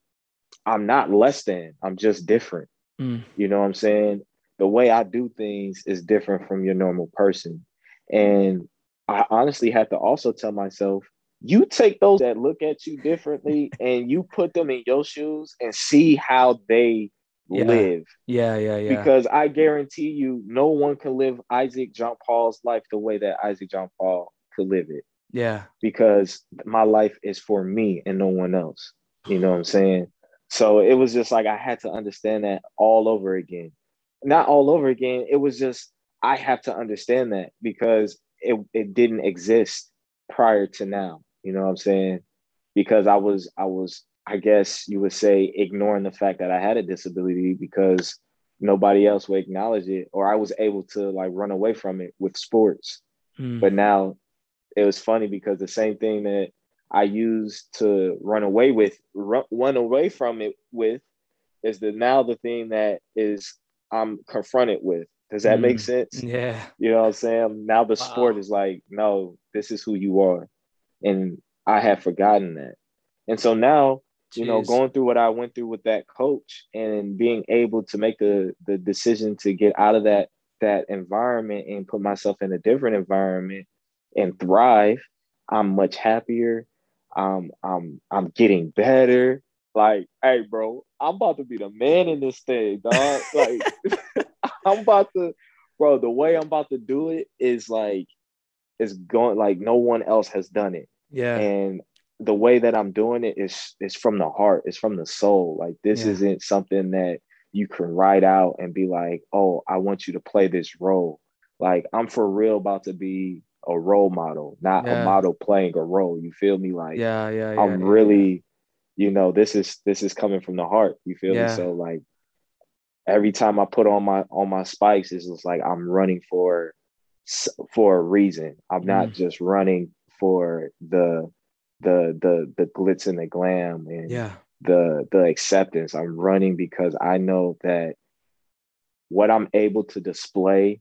I'm not less than, I'm just different. Mm. You know what I'm saying? The way I do things is different from your normal person. And I honestly had to also tell myself, you take those that look at you differently *laughs* and you put them in your shoes and see how they yeah. live. Yeah, yeah, yeah. Because I guarantee you, no one can live Isaac John Paul's life the way that Isaac John Paul could live it. Yeah. Because my life is for me and no one else. You know what I'm saying? So it was just like I had to understand that all over again. Not all over again. It was just I have to understand that because it, it didn't exist prior to now. You know what I'm saying? Because I was I was I guess you would say ignoring the fact that I had a disability because nobody else would acknowledge it or I was able to like run away from it with sports. Mm. But now it was funny because the same thing that I used to run away with, run, run away from it with, is the now the thing that is I'm confronted with. Does that mm, make sense? Yeah. You know what I'm saying? Now the wow. sport is like, no, this is who you are. And I have forgotten that. And so now, Jeez. you know, going through what I went through with that coach and being able to make the the decision to get out of that that environment and put myself in a different environment and thrive. I'm much happier. Um, I'm I'm getting better. Like, hey, bro, I'm about to be the man in this thing, dog. *laughs* like, *laughs* I'm about to, bro. The way I'm about to do it is like, it's going like no one else has done it. Yeah. And the way that I'm doing it is is from the heart. It's from the soul. Like, this yeah. isn't something that you can write out and be like, oh, I want you to play this role. Like, I'm for real about to be a role model, not yeah. a model playing a role. You feel me? Like yeah, yeah, yeah I'm yeah, really, you know, this is this is coming from the heart. You feel me? So like every time I put on my on my spikes, it's just like I'm running for for a reason. I'm mm. not just running for the the the the glitz and the glam and yeah the the acceptance. I'm running because I know that what I'm able to display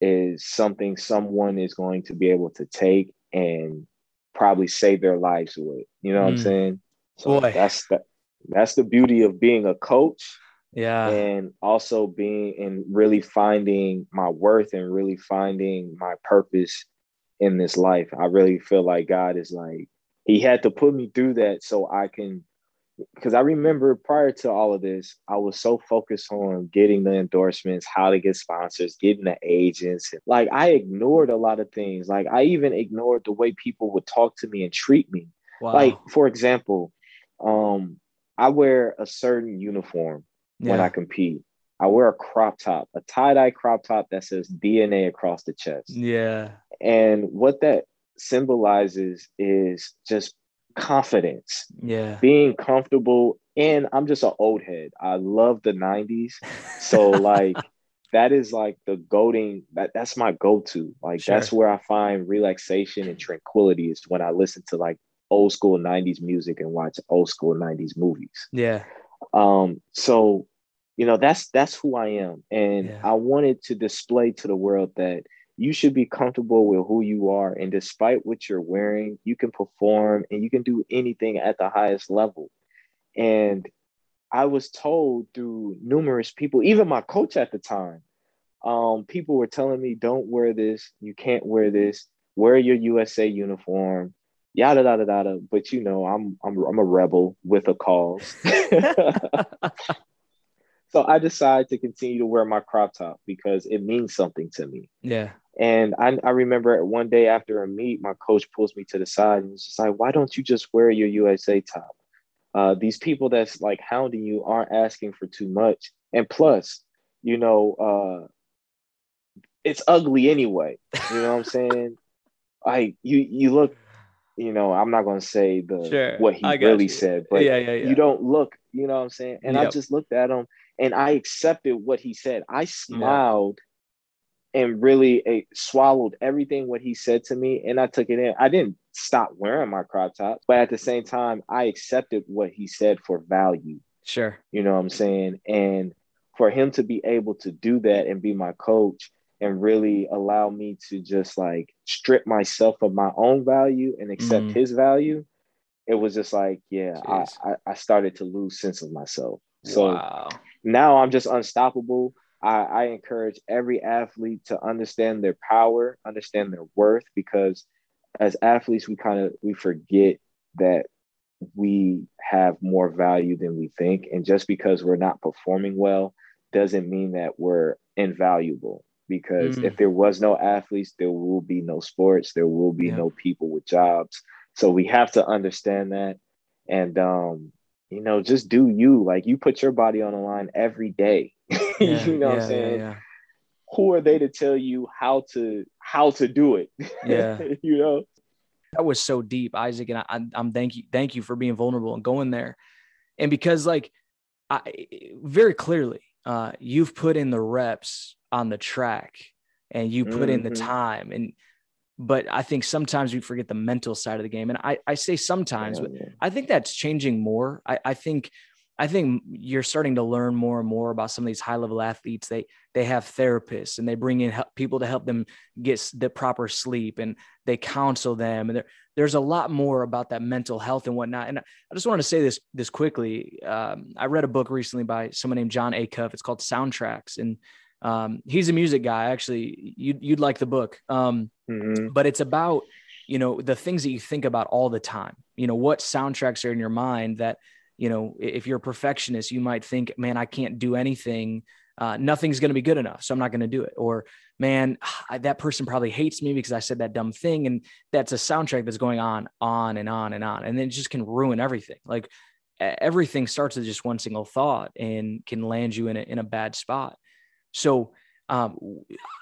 is something someone is going to be able to take and probably save their lives with. You know mm. what I'm mm. saying? So Boy. that's the that's the beauty of being a coach Yeah. And also being and really finding my worth and really finding my purpose in this life. I really feel like God is like, He had to put me through that so I can because I remember prior to all of this, I was so focused on getting the endorsements, how to get sponsors, getting the agents. Like I ignored a lot of things. Like I even ignored the way people would talk to me and treat me. Wow. Like for example, um, I wear a certain uniform yeah. when I compete. I wear a crop top, a tie-dye crop top that says DNA across the chest. Yeah. And what that symbolizes is just confidence. Yeah. Being comfortable. And I'm just an old head. I love the 90s. So *laughs* like that is like the goading that that's my go-to. Like sure. that's where I find relaxation and tranquility is when I listen to like old school 90s music and watch old school 90s movies. Yeah. Um so you know that's that's who I am and yeah. I wanted to display to the world that you should be comfortable with who you are. And despite what you're wearing, you can perform and you can do anything at the highest level. And I was told through numerous people, even my coach at the time, um, people were telling me, don't wear this, you can't wear this, wear your USA uniform, yada yada yada. But you know, I'm I'm I'm a rebel with a cause. *laughs* *laughs* so I decided to continue to wear my crop top because it means something to me. Yeah. And I, I remember one day after a meet, my coach pulls me to the side and was just like, why don't you just wear your USA top? Uh, these people that's like hounding you aren't asking for too much. And plus, you know, uh, it's ugly anyway. You know what I'm saying? *laughs* Like you, you look, you know, I'm not going to say the sure, what he really you. said, but yeah, yeah, yeah. you don't look, you know what I'm saying? And yep. I just looked at him and I accepted what he said. I smiled and really eh, swallowed everything what he said to me and I took it in. I didn't stop wearing my crop top, but at the same time, I accepted what he said for value. Sure. You know what I'm saying? And for him to be able to do that and be my coach and really allow me to just like strip myself of my own value and accept mm. his value, it was just like, yeah, I, I, I started to lose sense of myself. So wow. now I'm just unstoppable. I, I encourage every athlete to understand their power, understand their worth, because as athletes, we kind of we forget that we have more value than we think. And just because we're not performing well doesn't mean that we're invaluable. Because mm. if there was no athletes, there will be no sports, there will be yeah. no people with jobs. So we have to understand that. And um, you know, just do you. Like you put your body on the line every day. *laughs* Yeah, you know yeah, what I'm saying? Yeah, Who are they to tell you how to how to do it? *laughs* Yeah. you know? That was so deep, Isaac. And I, I'm thank you, thank you for being vulnerable and going there. And because like I very clearly, uh, you've put in the reps on the track and you put mm-hmm. in the mm-hmm. time and but I think sometimes we forget the mental side of the game. And I, I say sometimes, but I think that's changing more. I, I think I think you're starting to learn more and more about some of these high level athletes. They they have therapists and they bring in help, people to help them get the proper sleep and they counsel them. And there, there's a lot more about that mental health and whatnot. And I just wanted to say this this quickly. Um, I read a book recently by someone named Jon Acuff. It's called Soundtracks, and um, he's a music guy. Actually, you'd you'd like the book. Um, mm-hmm. But it's about you know the things that you think about all the time. You know what soundtracks are in your mind that you know if you're a perfectionist, you might think, man, I can't do anything. Uh, nothing's going to be good enough, so I'm not going to do it. Or man, *sighs* that person probably hates me because I said that dumb thing, and that's a soundtrack that's going on, on and on and on, and then it just can ruin everything. Like everything starts with just one single thought and can land you in a in a bad spot. So um,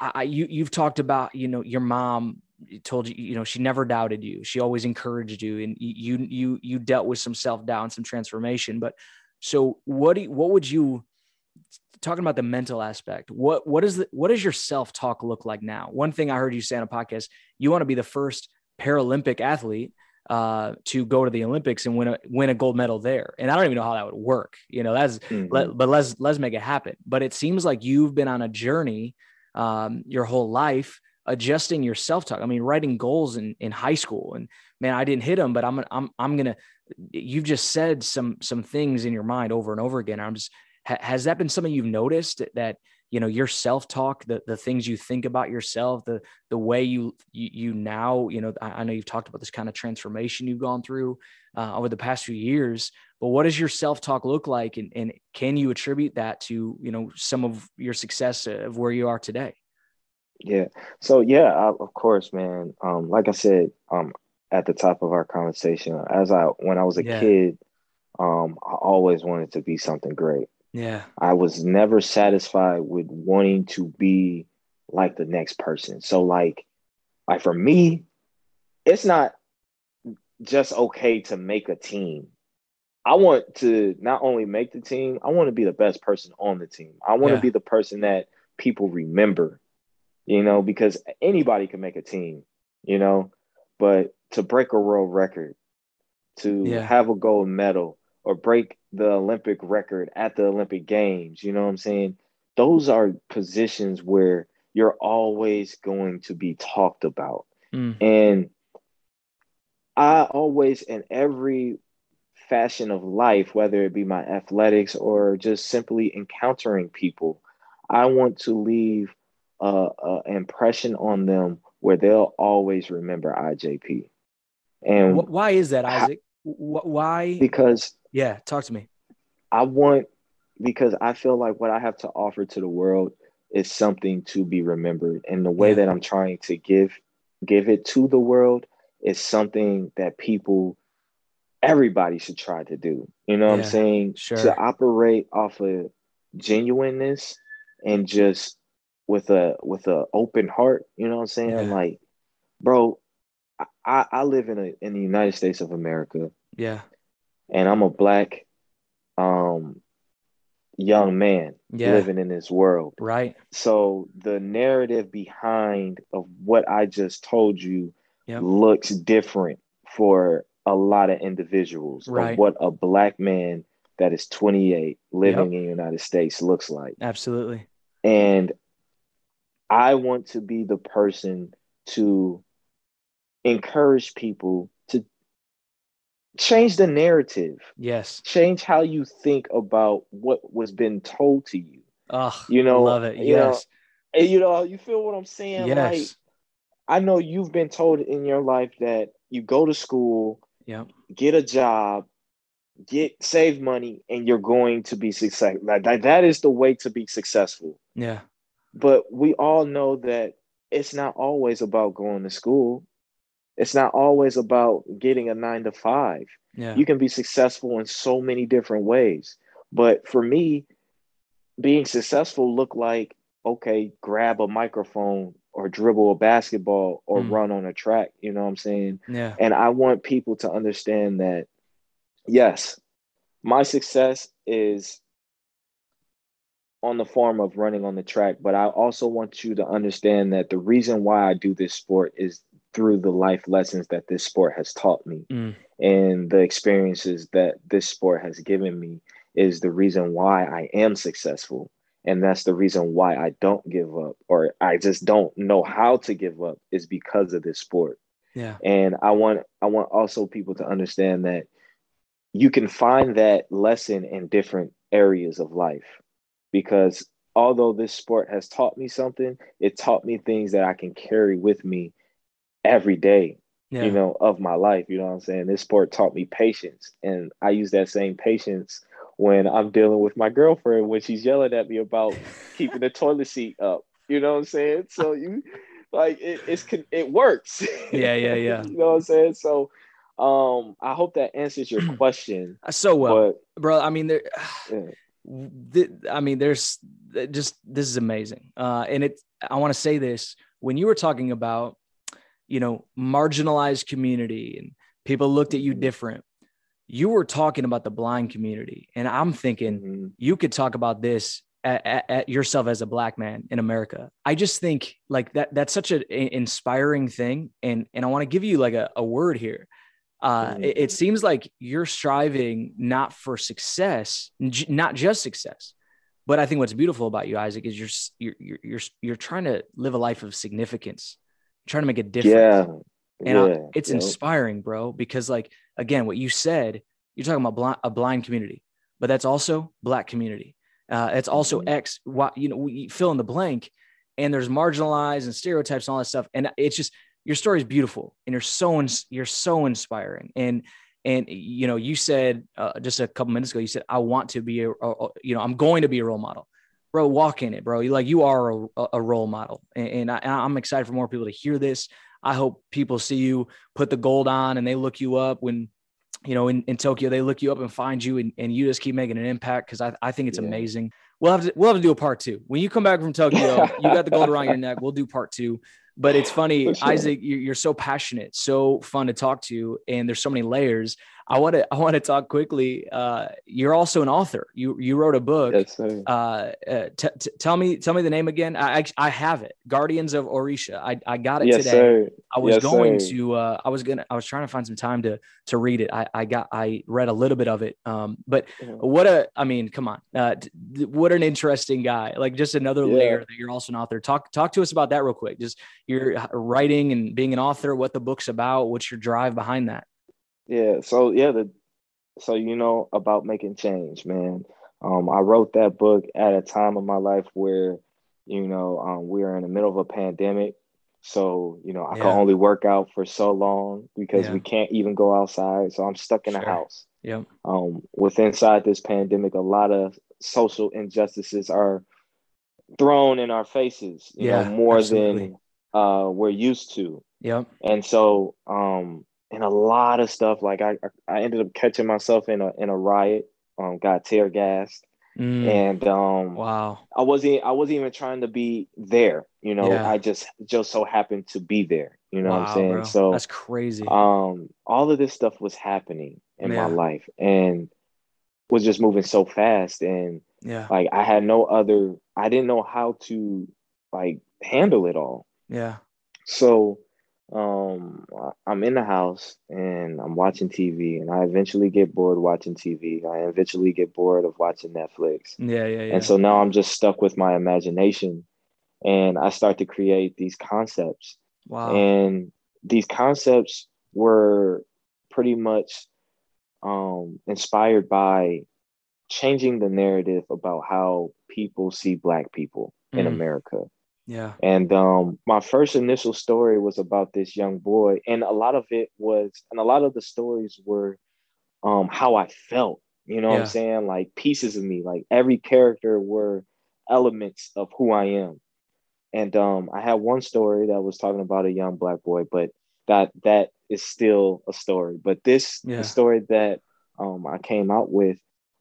I, you you've talked about you know your mom told you you know she never doubted you. She always encouraged you and you you you dealt with some self-doubt and some transformation. But so what do you, what would you talking about the mental aspect what what is the what does your self-talk look like now? One thing i heard you say on a podcast you want to be the first paralympic athlete uh, to go to the Olympics and win a win a gold medal there. And I don't even know how that would work. You know, that's mm-hmm. let, but let's let's make it happen. But it seems like you've been on a journey um, your whole life adjusting your self talk. I mean, writing goals in in high school, and man, I didn't hit them, but I'm I'm I'm gonna. You've just said some some things in your mind over and over again. I'm just ha- has that been something you've noticed that you know your self-talk the the things you think about yourself the the way you you, you now you know I, I, know you've talked about this kind of transformation you've gone through uh, over the past few years but what does your self-talk look like? And, and can you attribute that to you know some of your success of where you are today? Yeah. So yeah I, of course man. Um like i said um at the top of our conversation as i when i was a yeah. kid um i always wanted to be something great yeah. I was never satisfied with wanting to be like the next person. So like like for me, it's not just okay to make a team. I want to not only make the team, I want to be the best person on the team. I want yeah. to be the person that people remember, you know, because anybody can make a team, you know, but to break a world record, to yeah. have a gold medal, or break the Olympic record at the Olympic Games. You know what I'm saying? Those are positions where you're always going to be talked about. Mm. And I always, in every fashion of life, whether it be my athletics or just simply encountering people, I want to leave an impression on them where they'll always remember IJP. And why is that, Isaac? why? Because yeah, talk to me. I want because I feel like what I have to offer to the world is something to be remembered, and the way yeah. that I'm trying to give give it to the world is something that people everybody should try to do. You know yeah, what I'm saying? Sure. To operate off of genuineness and just with a with a open heart. You know what I'm saying? Yeah. Like, bro, I, I live in a in the United States of America. Yeah and I'm a black um young man yeah. living in this world. Right. So the narrative behind of what I just told you yep. looks different for a lot of individuals right. of what a black man that is 28 living yep. in the United States looks like. Absolutely. And I want to be the person to encourage people change the narrative. Yes. Change how you think about what was been told to you. Oh, you know, love it. Yes. Know, and you know, you feel what I'm saying? Yes. Like, I know you've been told in your life that you go to school, yeah, get a job, get save money, and you're going to be successful. Like that, that is the way to be successful. Yeah. But we all know that it's not always about going to school. It's not always about getting a nine to five. Yeah. You can be successful in so many different ways. But for me, being successful looked like, okay, grab a microphone or dribble a basketball or mm. run on a track. You know what I'm saying? Yeah. And I want people to understand that, yes, my success is on the form of running on the track, but I also want you to understand that the reason why I do this sport is through the life lessons that this sport has taught me mm. and the experiences that this sport has given me is the reason why I am successful. And that's the reason why I don't give up or I just don't know how to give up is because of this sport. Yeah. And I want I want also people to understand that you can find that lesson in different areas of life because although this sport has taught me something, it taught me things that I can carry with me every day, yeah. you know, of my life. You know what I'm saying? This sport taught me patience. And I use that same patience when I'm dealing with my girlfriend when she's yelling at me about *laughs* keeping the toilet seat up. You know what I'm saying? So you like it, it's it works. Yeah, yeah, *laughs* yeah. you know what I'm saying? So um I hope that answers your *clears throat* question. So well, but, bro. I mean there *sighs* yeah. th- I mean there's just this is amazing. Uh and it I want to say this when you were talking about you know, marginalized community and people looked at you mm-hmm. different. You were talking about the blind community. And I'm thinking mm-hmm. you could talk about this at, at, at, yourself as a black man in America. I just think like that that's such an inspiring thing. And and I want to give you like a, a word here. Uh, mm-hmm. it, it, seems like you're striving not for success, not just success, but I think what's beautiful about you, Isaac, is you're you're you're you're trying to live a life of significance trying to make a difference. Yeah. And yeah. I, it's yeah. inspiring, bro, because like, again, what you said, you're talking about blind, a blind community, but that's also black community. Uh, it's also mm-hmm. X. You know, we fill in the blank, and there's marginalized and stereotypes and all that stuff. And it's just your story is beautiful, and you're so you're so inspiring. And and you know, you said uh, just a couple minutes ago, you said I want to be a, a, you know, I'm going to be a role model. Bro, walk in it, bro. You like you are a, a role model, and, and I, I'm excited for more people to hear this. I hope people see you put the gold on and they look you up when you know, in, in Tokyo, they look you up and find you and, and you just keep making an impact. Cause I, I think it's yeah. amazing. We'll have to, we'll have to do a part two. When you come back from Tokyo, *laughs* you got the gold around your neck. We'll do part two, but it's funny, sure. Isaac, you're, you're so passionate, so fun to talk to. And there's so many layers. I want to I want to talk quickly. Uh, you're also an author. You you wrote a book. Yes, sir. Uh, uh, t- t- tell me tell me the name again. I I, I have it. Guardians of Orisha. I, I got it yes, today. Sir. I was yes, going sir. to uh, I was gonna I was trying to find some time to to read it. I, I got I read a little bit of it. Um, but what a I mean, come on. Uh, what an interesting guy. Like just another yeah. layer that you're also an author. Talk talk to us about that real quick. Just your writing and being an author. What the book's about. What's your drive behind that? Yeah. So yeah, the so you know about making change, man. Um, I wrote that book at a time of my life where, you know, um, we are in the middle of a pandemic. So, you know, I yeah. can only work out for so long because yeah. we can't even go outside. So I'm stuck in sure. the house. Yep. Um, with inside this pandemic, a lot of social injustices are thrown in our faces, you yeah, know, more absolutely. than uh, we're used to. Yep. And so um, and a lot of stuff. Like I, I ended up catching myself in a in a riot. Um, got tear gassed, mm. and um, wow, I wasn't I wasn't even trying to be there. You know, yeah. I just just so happened to be there. You know wow, what I'm saying? Bro. So that's crazy. Um, all of this stuff was happening in yeah. my life, and was just moving so fast, and yeah, like I had no other. I didn't know how to like handle it all. Yeah. So um i'm in the house and i'm watching tv and i eventually get bored watching tv i eventually get bored of watching netflix. Yeah yeah, yeah. and so now i'm just stuck with my imagination and i start to create these concepts. Wow. And these concepts were pretty much um inspired by changing the narrative about how people see black people mm. in america yeah. And um, my first initial story was about this young boy, and a lot of it was, and a lot of the stories were um, how I felt. You know yeah. what I'm saying? Like pieces of me, like every character were elements of who I am. And um, I had one story that was talking about a young black boy, but that that is still a story. But this yeah. story that um, I came out with,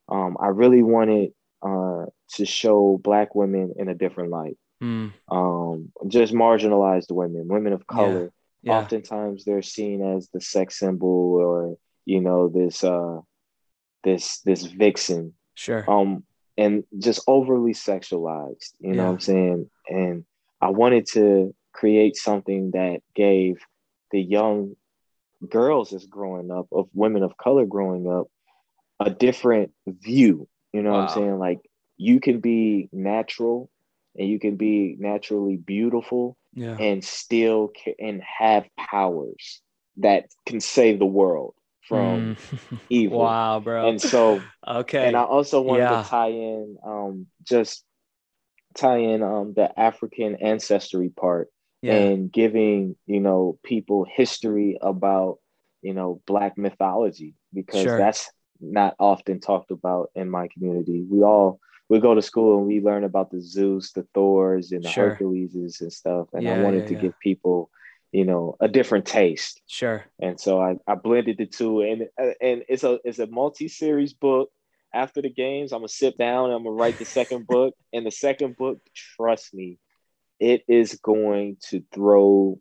um, I really wanted uh, to show black women in a different light mm. um, just marginalized women, women of color. Yeah. Yeah. Oftentimes they're seen as the sex symbol or you know this uh, this this vixen. Sure. Um, and just overly sexualized. You know what I'm saying? And I wanted to create something that gave the young girls that's growing up of women of color growing up a different view you know wow. what i'm saying like you can be natural and you can be naturally beautiful yeah. and still ca- and have powers that can save the world from mm. *laughs* evil. Wow, bro. And so *laughs* okay. And I also wanted yeah. to tie in um just tie in um the African ancestry part yeah. and giving, you know, people history about, you know, black mythology because sure. that's not often talked about in my community. We all we go to school and we learn about the Zeus, the Thors, and the sure. Herculeses and stuff. And yeah, I wanted yeah, to yeah. give people, you know, a different taste. Sure. And so I, I blended the two, and uh, and it's a it's a multi series book. After the games, I'm gonna sit down. And I'm gonna write the second *laughs* book, and the second book, trust me, it is going to throw,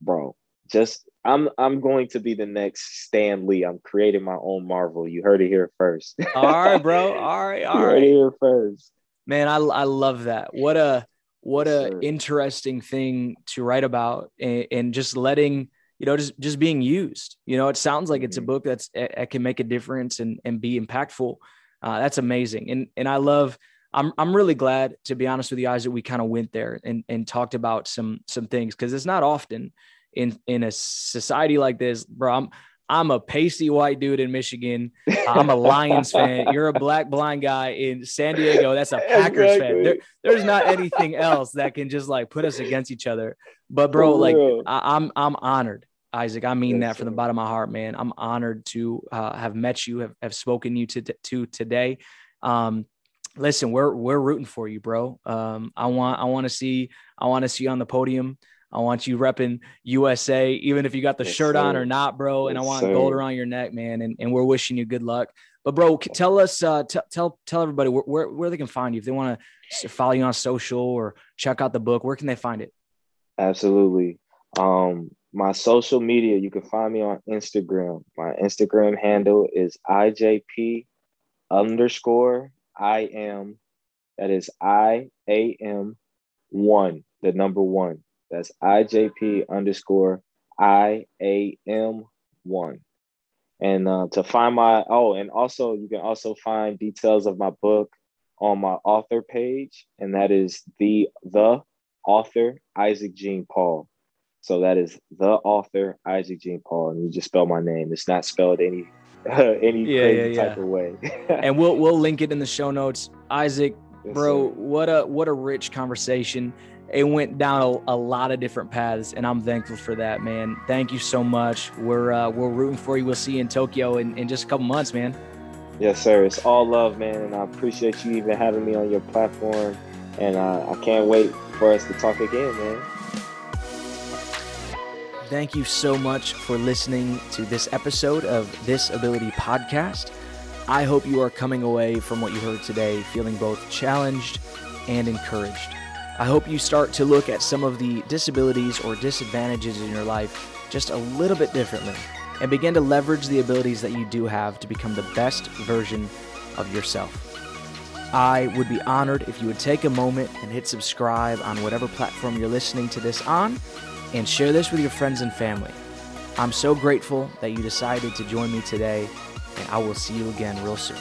bro. Just I'm I'm going to be the next Stan Lee. I'm creating my own Marvel. You heard it here first. *laughs* all right, bro. *laughs* All right, all you right. here first. Man, I I love that. What a what a sure. interesting thing to write about, and, and, just letting you know just just being used. You know, it sounds like it's a mm-hmm. book that's it can make a difference and and be impactful. Uh, that's amazing, and and I love. I'm I'm really glad to be honest with you guys that we kind of went there and and talked about some some things because it's not often in in a society like this, bro. I'm I'm a pasty white dude in Michigan. I'm a Lions fan. *laughs* You're a black blind guy in San Diego. That's a Packers exactly. fan. There, there's not anything else that can just like put us against each other. But bro, like I, am I'm, I'm honored, Isaac. I mean yes, that from the bottom of my heart, man. I'm honored to uh, have met you, have, have spoken you to, to today. Um, listen, we're we're rooting for you, bro. Um, I want I want to see I want to see you on the podium. I want you repping USA, even if you got the yes, shirt sir. on or not, bro. And I want sir. gold around your neck, man. And, and we're wishing you good luck. But bro, tell us, uh, t- tell tell everybody where, where, where they can find you if they want to follow you on social or check out the book. Where can they find it? Absolutely. Um, my social media, you can find me on Instagram. My Instagram handle is IJP underscore I am. That is I A M one, the number one. That's IJP underscore I A M one. And uh, to find my, oh, and also you can also find details of my book on my author page, and that is the the author Isaac Jean Paul. So that is the author Isaac Jean Paul, and you just spell my name. It's not spelled any *laughs* any yeah, crazy yeah, yeah. type of way. *laughs* and we'll we'll link it in the show notes. Isaac, yes, bro, sir. what a what a rich conversation it went down a, a, lot of different paths, and I'm thankful for that, man. Thank you so much. We're uh, we're rooting for you. We'll see you in Tokyo in, in just a couple months, man. Yes, sir. It's all love, man, and I appreciate you even having me on your platform. And uh, I can't wait for us to talk again, man. Thank you so much for listening to this episode of This Ability Podcast. I hope you are coming away from what you heard today feeling both challenged and encouraged. I hope you start to look at some of the disabilities or disadvantages in your life just a little bit differently and begin to leverage the abilities that you do have to become the best version of yourself. I would be honored if you would take a moment and hit subscribe on whatever platform you're listening to this on and share this with your friends and family. I'm so grateful that you decided to join me today, and I will see you again real soon.